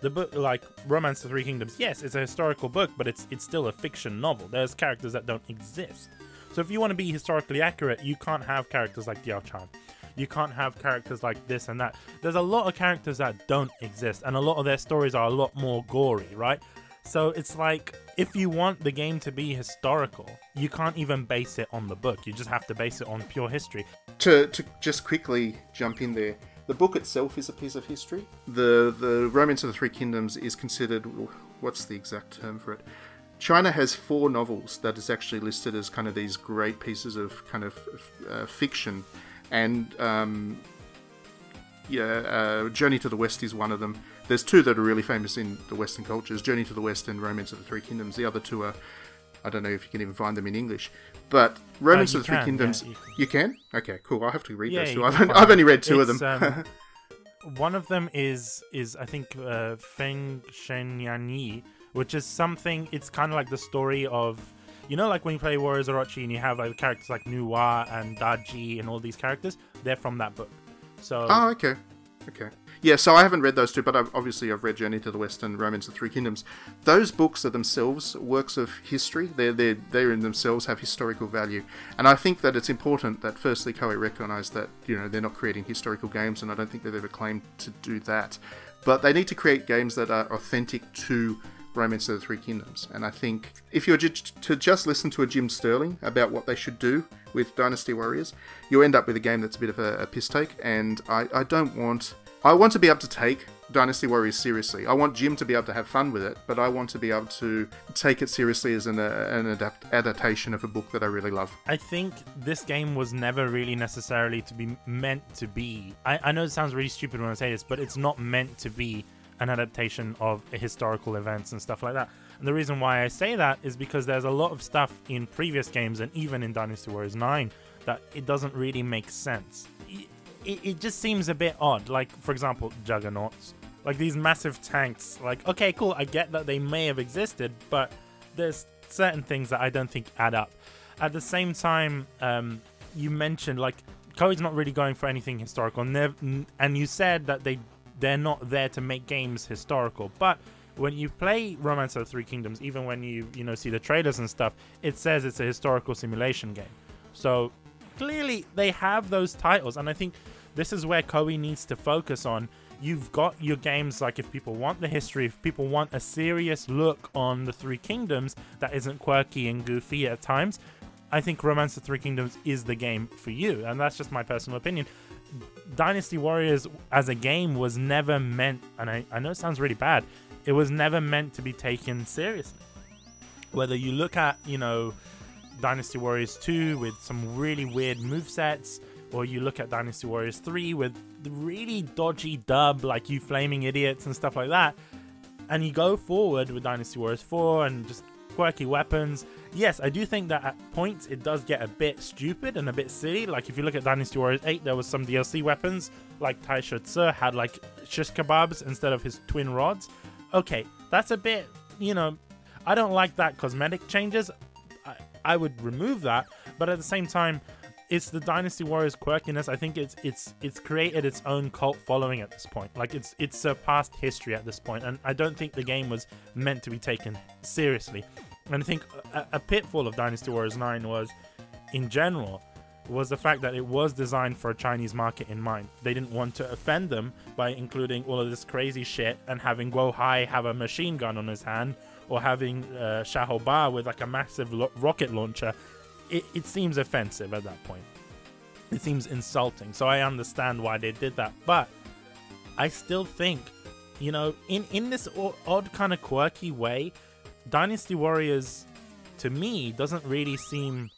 A: The book, like Romance of the Three Kingdoms, yes, it's a historical book, but it's it's still a fiction novel. There's characters that don't exist. So if you want to be historically accurate, you can't have characters like Diao Chan you can't have characters like this and that. There's a lot of characters that don't exist, and a lot of their stories are a lot more gory, right? So it's like if you want the game to be historical, you can't even base it on the book. You just have to base it on pure history.
B: To to just quickly jump in there, the book itself is a piece of history. The the Romance of the Three Kingdoms is considered what's the exact term for it? China has four novels that is actually listed as kind of these great pieces of kind of uh, fiction and um, yeah, uh, Journey to the West is one of them. There's two that are really famous in the Western cultures: Journey to the West and Romance of the Three Kingdoms. The other two are, I don't know if you can even find them in English, but Romance uh, of the Three can, Kingdoms. Yeah, you, can. you, can. Okay, cool. I'll have to read yeah, those two. I've, I've only read two it's, of them.
A: um, one of them is is I think uh, Feng Shen Yan Yi, which is something. It's kind of like the story of you know, like when you play Warriors Orochi and you have like characters like Nuwa and Daji and all these characters, they're from that book. So.
B: Oh, okay. Okay. Yeah, so I haven't read those two, but I've, obviously I've read Journey to the West and Romance of the Three Kingdoms. Those books are themselves works of history. They're, they're, they in themselves have historical value. And I think that it's important that firstly Koei recognise that, you know, they're not creating historical games, and I don't think they've ever claimed to do that. But they need to create games that are authentic to Romance of the Three Kingdoms. And I think if you were to just listen to a Jim Sterling about what they should do with Dynasty Warriors, you'll end up with a game that's a bit of a, a piss take. And I, I don't want. I want to be able to take Dynasty Warriors seriously. I want Jim to be able to have fun with it, but I want to be able to take it seriously as an, uh, an adapt- adaptation of a book that I really love.
A: I think this game was never really necessarily to be meant to be. I, I know it sounds really stupid when I say this, but it's not meant to be an adaptation of historical events and stuff like that. And the reason why I say that is because there's a lot of stuff in previous games and even in Dynasty Warriors 9 that it doesn't really make sense. It, it, just seems a bit odd. Like, for example, Juggernauts. Like these massive tanks. Like, okay, cool, I get that they may have existed, but there's certain things that I don't think add up. At the same time, um, you mentioned like Koei's not really going for anything historical, and you said that they they're not there to make games historical. But when you play Romance of the Three Kingdoms, even when you you know see the trailers and stuff, it says it's a historical simulation game. So clearly they have those titles, and I think this is where Koei needs to focus on. You've got your games like if people want the history, if people want a serious look on the Three Kingdoms that isn't quirky and goofy at times, I think Romance of Three Kingdoms is the game for you, and that's just my personal opinion. Dynasty Warriors as a game was never meant, and I, I know it sounds really bad, it was never meant to be taken seriously. Whether you look at, you know, Dynasty Warriors 2 with some really weird move sets, or you look at Dynasty Warriors 3 with the really dodgy dub, like you flaming idiots and stuff like that, and you go forward with Dynasty Warriors 4 and just quirky weapons. Yes, I do think that at points it does get a bit stupid and a bit silly. Like if you look at Dynasty Warriors 8, there was some DLC weapons, like Taishi Ci had like shish kebabs instead of his twin rods. Okay, that's a bit, you know, I don't like that cosmetic changes. I, I would remove that, but at the same time, it's the Dynasty Warriors quirkiness. I think it's it's it's created its own cult following at this point. Like it's it's surpassed history at this point, and I don't think the game was meant to be taken seriously. And I think a, a pitfall of Dynasty Warriors 9 was, in general, was the fact that it was designed for a Chinese market in mind. They didn't want to offend them by including all of this crazy shit and having Guo Huai have a machine gun on his hand or having uh, Ba with like a massive lo- rocket launcher. It, it seems offensive at that point. It seems insulting. So I understand why they did that. But I still think, you know, in, in this odd kind of quirky way, Dynasty Warriors to me doesn't really seem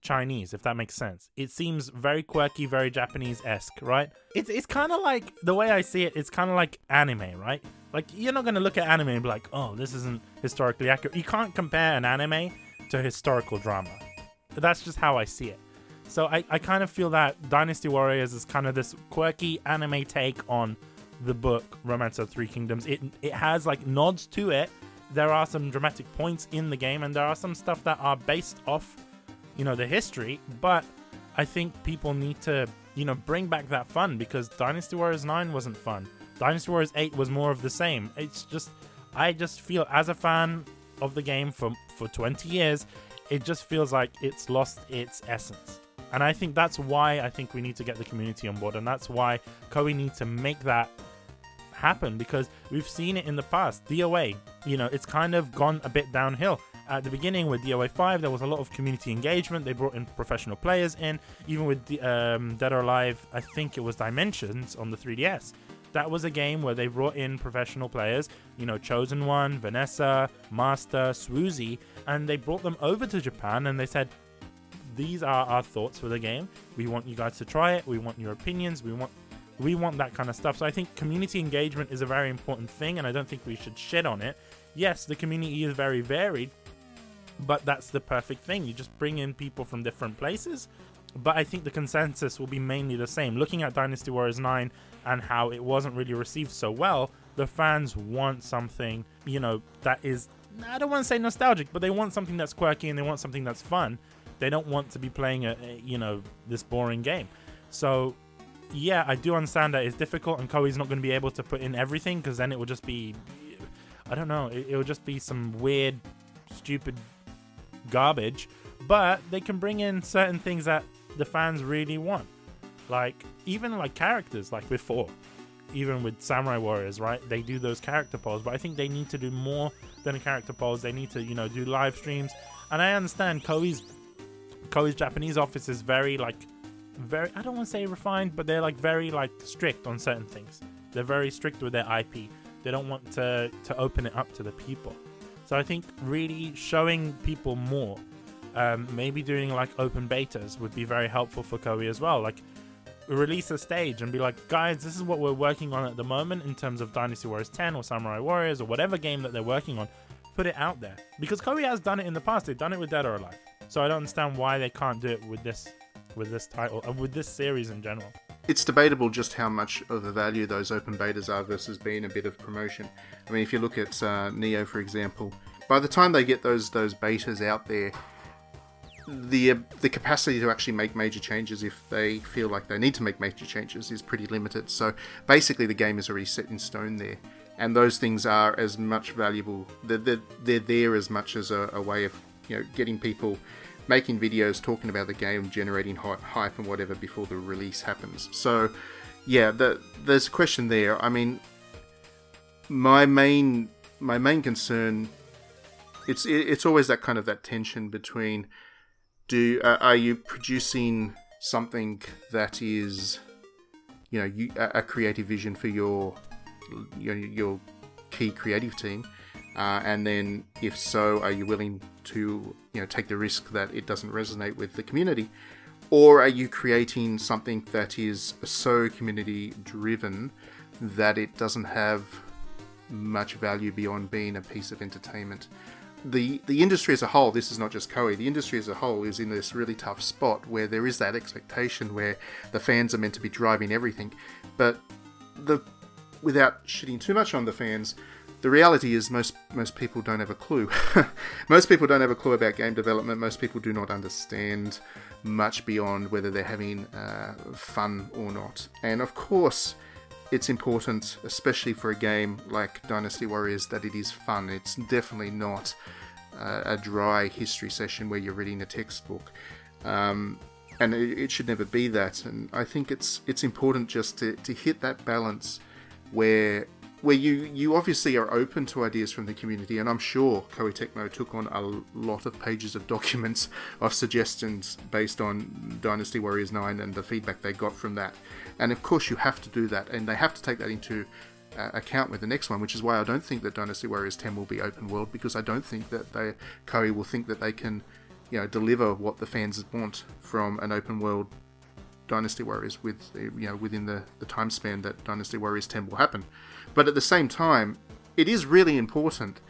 A: Chinese, if that makes sense. It seems very quirky, very Japanese esque, right? It's it's kind of like the way I see it. It's kind of like anime, right? Like you're not gonna look at anime and be like, oh, this isn't historically accurate. You can't compare an anime to historical drama. That's just how I see it. So I, I kind of feel that Dynasty Warriors is kind of this quirky anime take on the book Romance of Three Kingdoms. It it has like nods to it. There are some dramatic points in the game, and there are some stuff that are based off you know the history but i think people need to you know bring back that fun because dynasty warriors 9 wasn't fun. Dynasty warriors 8 was more of the same. It's just i just feel as a fan of the game for for 20 years it just feels like it's lost its essence. And i think that's why i think we need to get the community on board and that's why koei needs to make that happen because we've seen it in the past. DOA you know it's kind of gone a bit downhill at the beginning with DOA 5, there was a lot of community engagement. They brought in professional players in. Even with um, Dead or Alive, I think it was Dimensions on the 3DS. That was a game where they brought in professional players, you know, Chosen One, Vanessa, Master, Swoozie, and they brought them over to Japan and they said, These are our thoughts for the game. We want you guys to try it. We want your opinions. We want we want that kind of stuff. So I think community engagement is a very important thing, and I don't think we should shit on it. Yes, the community is very varied, but that's the perfect thing. You just bring in people from different places. But I think the consensus will be mainly the same. Looking at Dynasty Warriors 9 and how it wasn't really received so well, the fans want something, you know, that is, I don't want to say nostalgic, but they want something that's quirky and they want something that's fun. They don't want to be playing a, a you know, this boring game. So, yeah, I do understand that it's difficult and Koei's not going to be able to put in everything because then it will just be, I don't know, it, it will just be some weird, stupid garbage, but they can bring in certain things that the fans really want. Like even like characters, like before. even with Samurai Warriors, right? They do those character polls, but I think they need to do more than character polls. They need to, you know, do live streams. And I understand Koei's Koei's Japanese office is very like very I don't want to say refined, but they're like very like strict on certain things. They're very strict with their IP. They don't want to to open it up to the people. So I think really showing people more, um, maybe doing like open betas would be very helpful for Koei as well. Like release a stage and be like, guys, this is what we're working on at the moment in terms of Dynasty Warriors 10 or Samurai Warriors or whatever game that they're working on. Put it out there because Koei has done it in the past. They've done it with Dead or Alive. So I don't understand why they can't do it with this, with this title, uh, with this series in general
B: it's debatable just how much of a value those open betas are versus being a bit of promotion. I mean, if you look at uh, Nioh, for example, by the time they get those those betas out there, the uh, the capacity to actually make major changes if they feel like they need to make major changes is pretty limited. So basically, the game is already set in stone there, and those things are as much valuable. They're, they're, they're there as much as a, a way of you know getting people making videos, talking about the game, generating hype and whatever before the release happens. So, yeah, the, there's a question there. I mean, my main my main concern it's it's always that kind of that tension between do uh, are you producing something that is you know you, a, creative vision for your your, your key creative team uh, and then if so are you willing to you know take the risk that it doesn't resonate with the community or are you creating something that is so community driven that it doesn't have much value beyond being a piece of entertainment. The the industry as a whole, this is not just Koei, the industry as a whole is in this really tough spot where there is that expectation where the fans are meant to be driving everything. But the without shitting too much on the fans, the reality is most most people don't have a clue. most people don't have a clue about game development. Most people do not understand much beyond whether they're having uh, fun or not. And of course, it's important, especially for a game like Dynasty Warriors, that it is fun. It's definitely not uh, a dry history session where you're reading a textbook. Um, and it, it, should never be that. And I think it's it's important just to, to hit that balance where where you you obviously are open to ideas from the community, and I'm sure Koei Tecmo took on a lot of pages of documents of suggestions based on Dynasty Warriors 9 and the feedback they got from that. And of course, you have to do that, and they have to take that into uh, account with the next one, which is why I don't think that Dynasty Warriors 10 will be open world because I don't think that they Koei will think that they can, you know, deliver what the fans want from an open world Dynasty Warriors with you know within the, the time span that Dynasty Warriors 10 will happen. But at the same time, it is really important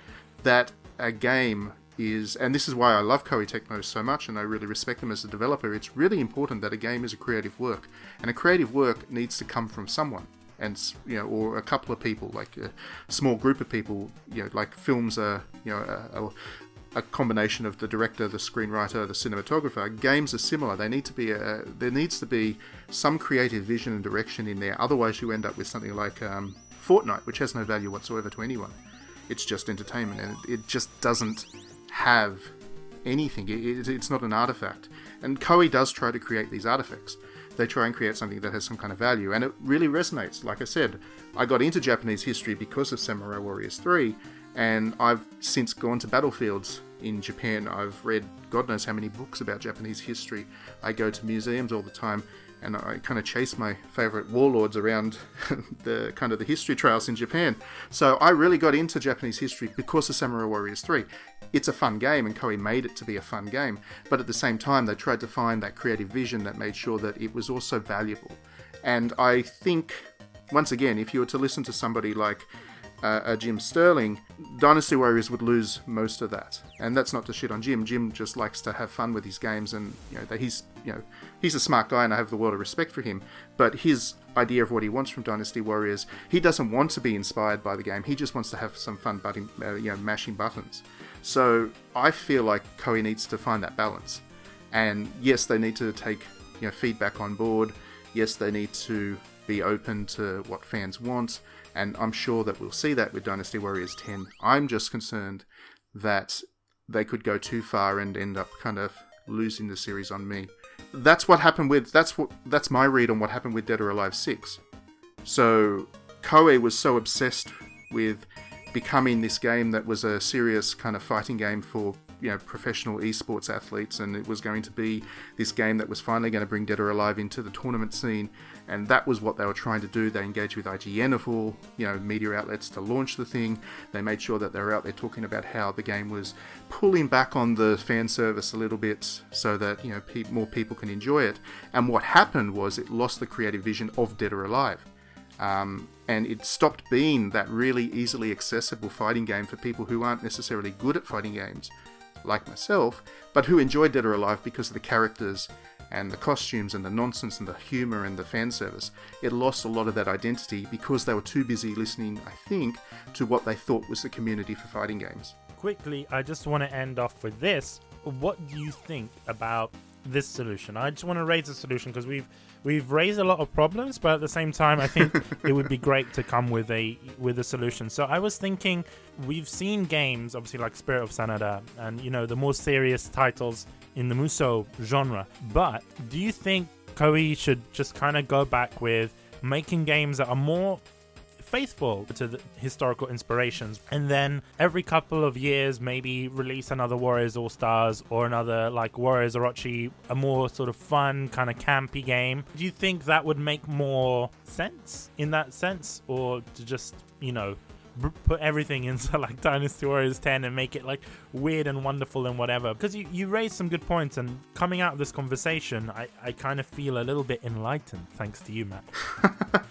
B: that a game is, and this is why I love Koei Tecmo so much and I really respect them as a developer, it's really important that a game is a creative work. And a creative work needs to come from someone. And you know, or a couple of people, like a small group of people, you know, like films are, you know, a, a combination of the director, the screenwriter, the cinematographer. Games are similar. They need to be a, there needs to be some creative vision and direction in there. Otherwise, you end up with something like um, Fortnite, which has no value whatsoever to anyone. It's just entertainment, and it, just doesn't have anything. It, it's not an artifact. And Koei does try to create these artifacts. They try and create something that has some kind of value, and it really resonates. Like I said, I got into Japanese history because of Samurai Warriors 3, and I've since gone to battlefields in Japan. I've read God knows how many books about Japanese history. I go to museums all the time, and I kind of chase my favorite warlords around the kind of the history trails in Japan. So I really got into Japanese history because of Samurai Warriors 3. It's a fun game, and Koei made it to be a fun game, but at the same time, they tried to find that creative vision that made sure that it was also valuable. And I think, once again, if you were to listen to somebody like uh, uh, Jim Sterling, Dynasty Warriors would lose most of that. And that's not to shit on Jim. Jim just likes to have fun with his games, and you know that he's you know he's a smart guy, and I have the world of respect for him. But his idea of what he wants from Dynasty Warriors, he doesn't want to be inspired by the game. He just wants to have some fun, butting, uh, you know, mashing buttons. So I feel like Koei needs to find that balance. And yes, they need to take you know feedback on board. Yes, they need to be open to what fans want and I'm sure that we'll see that with Dynasty Warriors 10. I'm just concerned that they could go too far and end up kind of losing the series on me. That's what happened with that's what that's my read on what happened with Dead or Alive 6. So Koei was so obsessed with becoming this game that was a serious kind of fighting game for you know professional esports athletes, and it was going to be this game that was finally going to bring Dead or Alive into the tournament scene, and that was what they were trying to do. They engaged with IGN of all you know media outlets to launch the thing. They made sure that they were out there talking about how the game was pulling back on the fan service a little bit so that you know pe- more people can enjoy it. And what happened was it lost the creative vision of Dead or Alive. Um, and it stopped being that really easily accessible fighting game for people who aren't necessarily good at fighting games like myself, but who enjoyed Dead or Alive because of the characters and the costumes and the nonsense and the humour and the fan service. It lost a lot of that identity because they were too busy listening, I think, to what they thought was the community for fighting games.
A: Quickly, I just want to end off with this. What do you think about this solution? I just want to raise a solution because we've we've raised a lot of problems, but at the same time, I think it would be great to come with a with a solution. So I was thinking, we've seen games, obviously like Spirit of Sanada, and you know the more serious titles in the Musou genre. But do you think Koei should just kind of go back with making games that are more faithful to the historical inspirations and then every couple of years maybe release another warriors all stars or another like warriors orochi a more sort of fun kind of campy game do you think that would make more sense in that sense or to just you know put everything into like Dynasty Warriors 10 and make it like weird and wonderful and whatever. Because you, you raised some good points, and coming out of this conversation, I, I kind of feel a little bit enlightened thanks to you, Matt.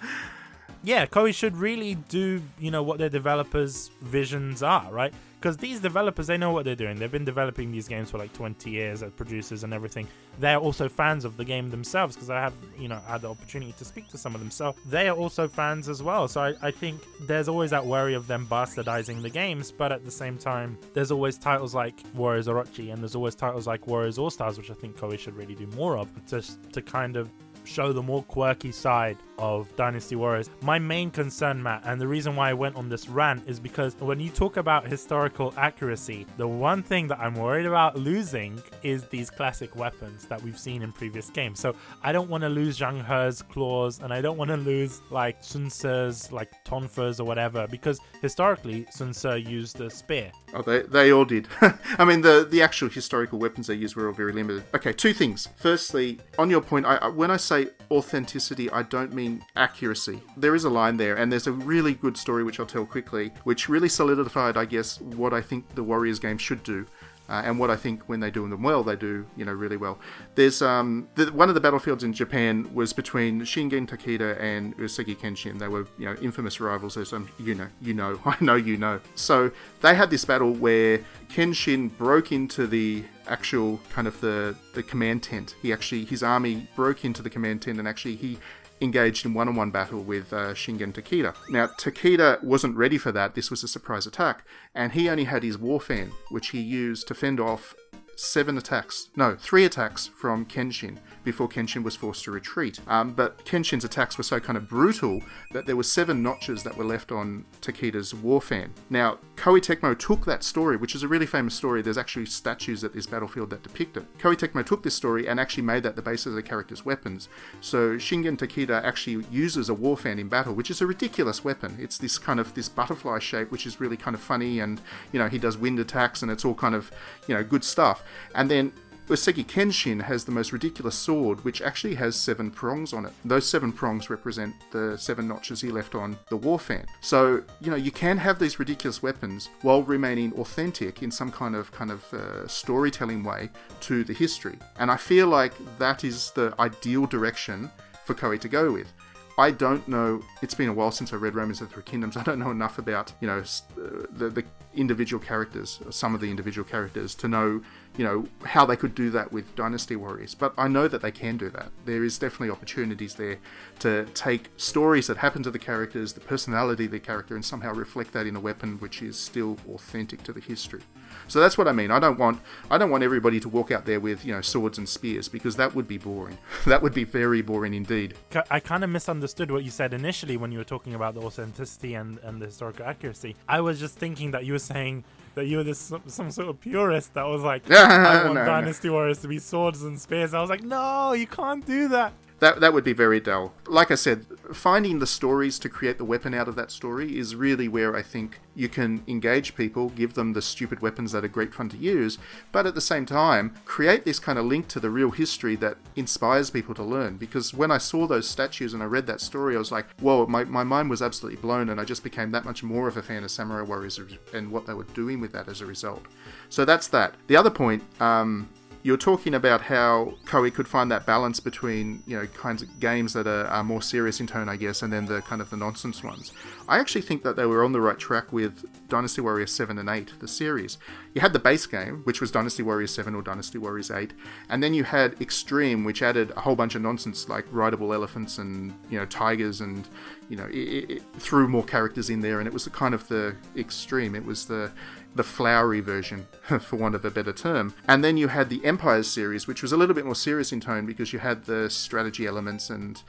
A: yeah, Koei should really do, you know, what their developers' visions are, right? Because these developers, they know what they're doing. They've been developing these games for like 20 years as producers and everything. They're also fans of the game themselves because I have, you know, had the opportunity to speak to some of them. So they are also fans as well. So I, I think there's always that worry of them bastardizing the games, but at the same time, there's always titles like Warriors Orochi and there's always titles like Warriors All Stars, which I think Koei should really do more of, just to kind of show the more quirky side of Dynasty Warriors. My main concern, Matt, and the reason why I went on this rant is because when you talk about historical accuracy, the one thing that I'm worried about losing is these classic weapons that we've seen in previous games. So I don't want to lose Zhang He's claws, and I don't want to lose like Sun Ce's like tonfas or whatever, because historically Sun Ce used a spear.
B: Oh, they, they all did. I mean, the, the actual historical weapons they used were all very limited. Okay, two things. Firstly, on your point, I, when I say authenticity, I don't mean accuracy. There is a line there, and there's a really good story which I'll tell quickly, which really solidified, I guess, what I think the Warriors game should do. Uh, and what I think when they do them well, they do you know really well. There's um the, one of the battlefields in Japan was between Shingen Takeda and Uesugi Kenshin. They were you know infamous rivals, as um, you know you know I know you know. So they had this battle where Kenshin broke into the actual kind of the the command tent. He actually his army broke into the command tent and actually he engaged in one-on-one battle with uh, Shingen Takeda. Now Takeda wasn't ready for that. This was a surprise attack, and he only had his war fan, which he used to fend off seven attacks, no, three attacks from Kenshin before Kenshin was forced to retreat. Um, but Kenshin's attacks were so kind of brutal that there were seven notches that were left on Takeda's war fan. Now, Koei Tecmo took that story, which is a really famous story. There's actually statues at this battlefield that depict it. Koei Tecmo took this story and actually made that the basis of the character's weapons. So Shingen Takeda actually uses a war fan in battle, which is a ridiculous weapon. It's this kind of this butterfly shape, which is really kind of funny, and you know he does wind attacks, and it's all kind of you know good stuff. And then Uesugi Kenshin has the most ridiculous sword, which actually has seven prongs on it. Those seven prongs represent the seven notches he left on the war fan. So, you know, you can have these ridiculous weapons while remaining authentic in some kind of kind of uh, storytelling way to the history. And I feel like that is the ideal direction for Koei to go with. I don't know. It's been a while since I read Romance of the Three Kingdoms. I don't know enough about you know uh, the, the individual characters, some of the individual characters, to know you know how they could do that with Dynasty Warriors. But I know that they can do that. There is definitely opportunities there to take stories that happen to the characters, the personality of the character, and somehow reflect that in a weapon which is still authentic to the history. So that's what I mean. I don't want I don't want everybody to walk out there with you know swords and spears because that would be boring. that would be very boring indeed.
A: I kind of misunderstood what you said initially when you were talking about the authenticity and, and the historical accuracy. I was just thinking that you were saying that you were this some, some sort of purist that was like, I want no, Dynasty no. Warriors to be swords and spears. I was like, no, you can't do that
B: that that would be very dull. Like I said, finding the stories to create the weapon out of that story is really where I think you can engage people, give them the stupid weapons that are great fun to use, but at the same time, create this kind of link to the real history that inspires people to learn. Because when I saw those statues and I read that story, I was like, whoa, my, my mind was absolutely blown, and I just became that much more of a fan of Samurai Warriors and what they were doing with that as a result. So that's that. The other point, um, you're talking about how Koei could find that balance between you know kinds of games that are, are, more serious in tone, I guess, and then the kind of the nonsense ones. I actually think that they were on the right track with Dynasty Warriors 7 and 8, the series. You had the base game, which was Dynasty Warriors 7 or Dynasty Warriors 8, and then you had Extreme, which added a whole bunch of nonsense like rideable elephants and you know tigers and you know it, it threw more characters in there, and it was the kind of the extreme. It was the the flowery version, for want of a better term. And then you had the Empires series, which was a little bit more serious in tone because you had the strategy elements and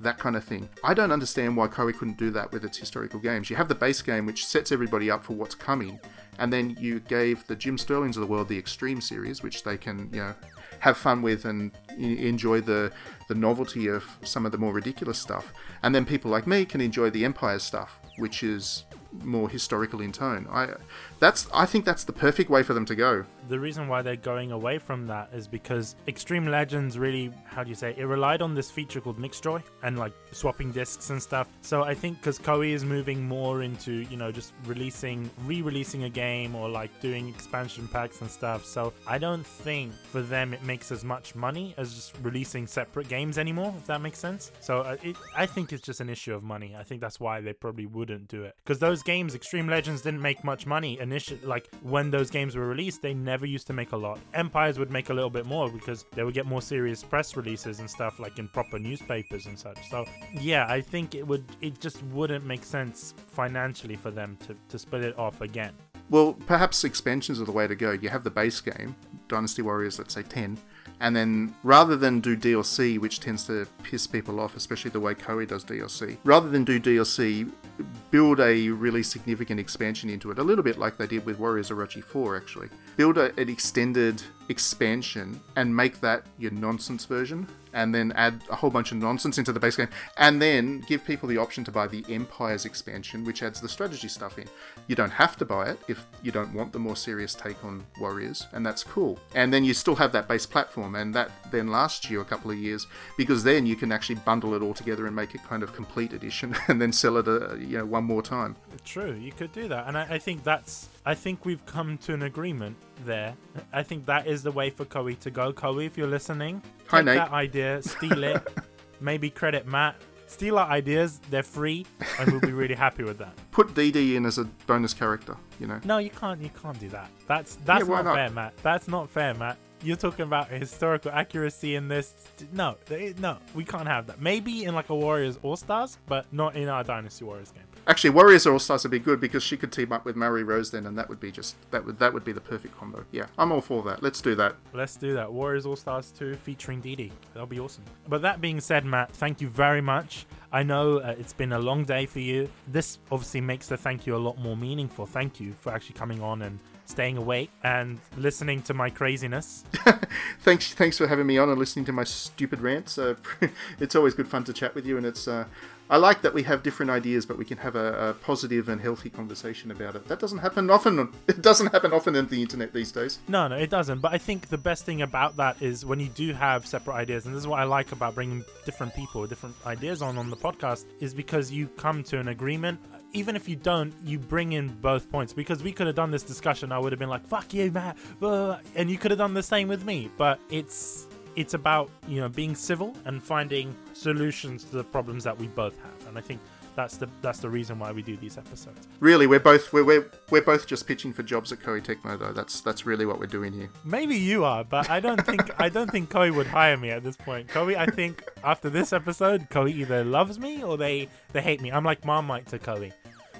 B: that kind of thing. I don't understand why Koei couldn't do that with its historical games. You have the base game, which sets everybody up for what's coming, and then you gave the Jim Sterlings of the world the Extreme series, which they can, you know, have fun with and enjoy the the novelty of some of the more ridiculous stuff. And then people like me can enjoy the Empire stuff, which is more historical in tone. I that's I think that's the perfect way for them to go.
A: The reason why they're going away from that is because Extreme Legends really, how do you say, it relied on this feature called Mixjoy and like swapping discs and stuff. So I think because Koei is moving more into you know just releasing, re-releasing a game or like doing expansion packs and stuff. So I don't think for them it makes as much money as just releasing separate games anymore. If that makes sense. So uh, it, I think it's just an issue of money. I think that's why they probably wouldn't do it because those games, Extreme Legends, didn't make much money Like when those games were released, they never used to make a lot. Empires would make a little bit more because they would get more serious press releases and stuff like in proper newspapers and such. So yeah, I think it would it just wouldn't make sense financially for them to, to split it off again.
B: Well, perhaps expansions are the way to go. You have the base game, Dynasty Warriors, let's say 10, and then rather than do DLC, which tends to piss people off, especially the way Koei does DLC, rather than do DLC, build a really significant expansion into it, a little bit like they did with Warriors Orochi 4, actually. Build a, an extended expansion and make that your nonsense version, and then add a whole bunch of nonsense into the base game, and then give people the option to buy the Empires expansion, which adds the strategy stuff in. You don't have to buy it if you don't want the more serious take on Warriors, and that's cool. And then you still have that base platform, and that then lasts you a couple of years because then you can actually bundle it all together and make it kind of complete edition, and then sell it, uh, you know, one more time.
A: True, you could do that, and I, I think that's. I think we've come to an agreement there. I think that is the way for Koei to go. Koei, if you're listening,
B: Hi,
A: take
B: Nate.
A: that idea, steal it, maybe credit Matt. Steal our ideas; they're free, and we'll be really happy with that.
B: Put DD in as a bonus character, you know.
A: No, you can't. You can't do that. That's that's
B: why
A: not,
B: not?
A: fair, Matt. That's not fair, Matt. You're talking about historical accuracy in this. No, no, we can't have that. Maybe in like a Warriors All Stars, but not in our Dynasty Warriors game.
B: Actually, Warriors All Stars would be good because she could team up with Marie Rose then, and that would be just that would that would be the perfect combo. Yeah, I'm all for that. Let's do that.
A: Let's do that. Warriors All Stars 2 featuring Dee Dee. That'll be awesome. But that being said, Matt, thank you very much. I know uh, it's been a long day for you. This obviously makes the thank you a lot more meaningful. Thank you for actually coming on and staying awake and listening to my craziness.
B: thanks, thanks for having me on and listening to my stupid rants. Uh, it's always good fun to chat with you, and it's. Uh, I like that we have different ideas, but we can have a, a positive and healthy conversation about it. That doesn't happen often. It doesn't happen often on the internet these days.
A: No, no, it doesn't. But I think the best thing about that is when you do have separate ideas, and this is what I like about bringing different people, different ideas on on the podcast, is because you come to an agreement. Even if you don't, you bring in both points. Because we could have done this discussion, I would have been like, "Fuck you, Matt," blah, and you could have done the same with me. But it's it's about you know being civil and finding solutions to the problems that we both have, and I think that's the that's the reason why we do these episodes.
B: Really, we're both we're, we're, we're both just pitching for jobs at Koei Tecmo, though. That's that's really what we're doing here.
A: Maybe you are, but I don't think I don't think Koei would hire me at this point. Koei, I think after this episode, Koei either loves me or they they hate me. I'm like Marmite to Koei.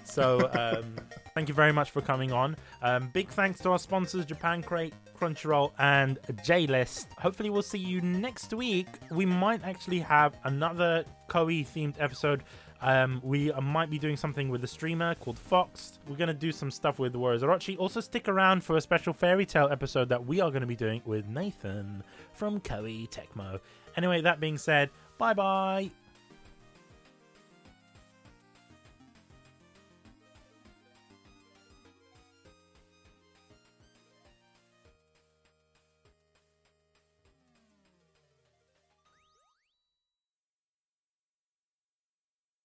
A: So um, thank you very much for coming on. Um, big thanks to our sponsors, Japan Crate, Crunchyroll, and J List. Hopefully, we'll see you next week. We might actually have another Koei themed episode. Um, we uh, might be doing something with a streamer called Fox. We're going to do some stuff with Warriors Orochi. Also, stick around for a special fairy tale episode that we are going to be doing with Nathan from Koei Tecmo. Anyway, that being said, bye bye.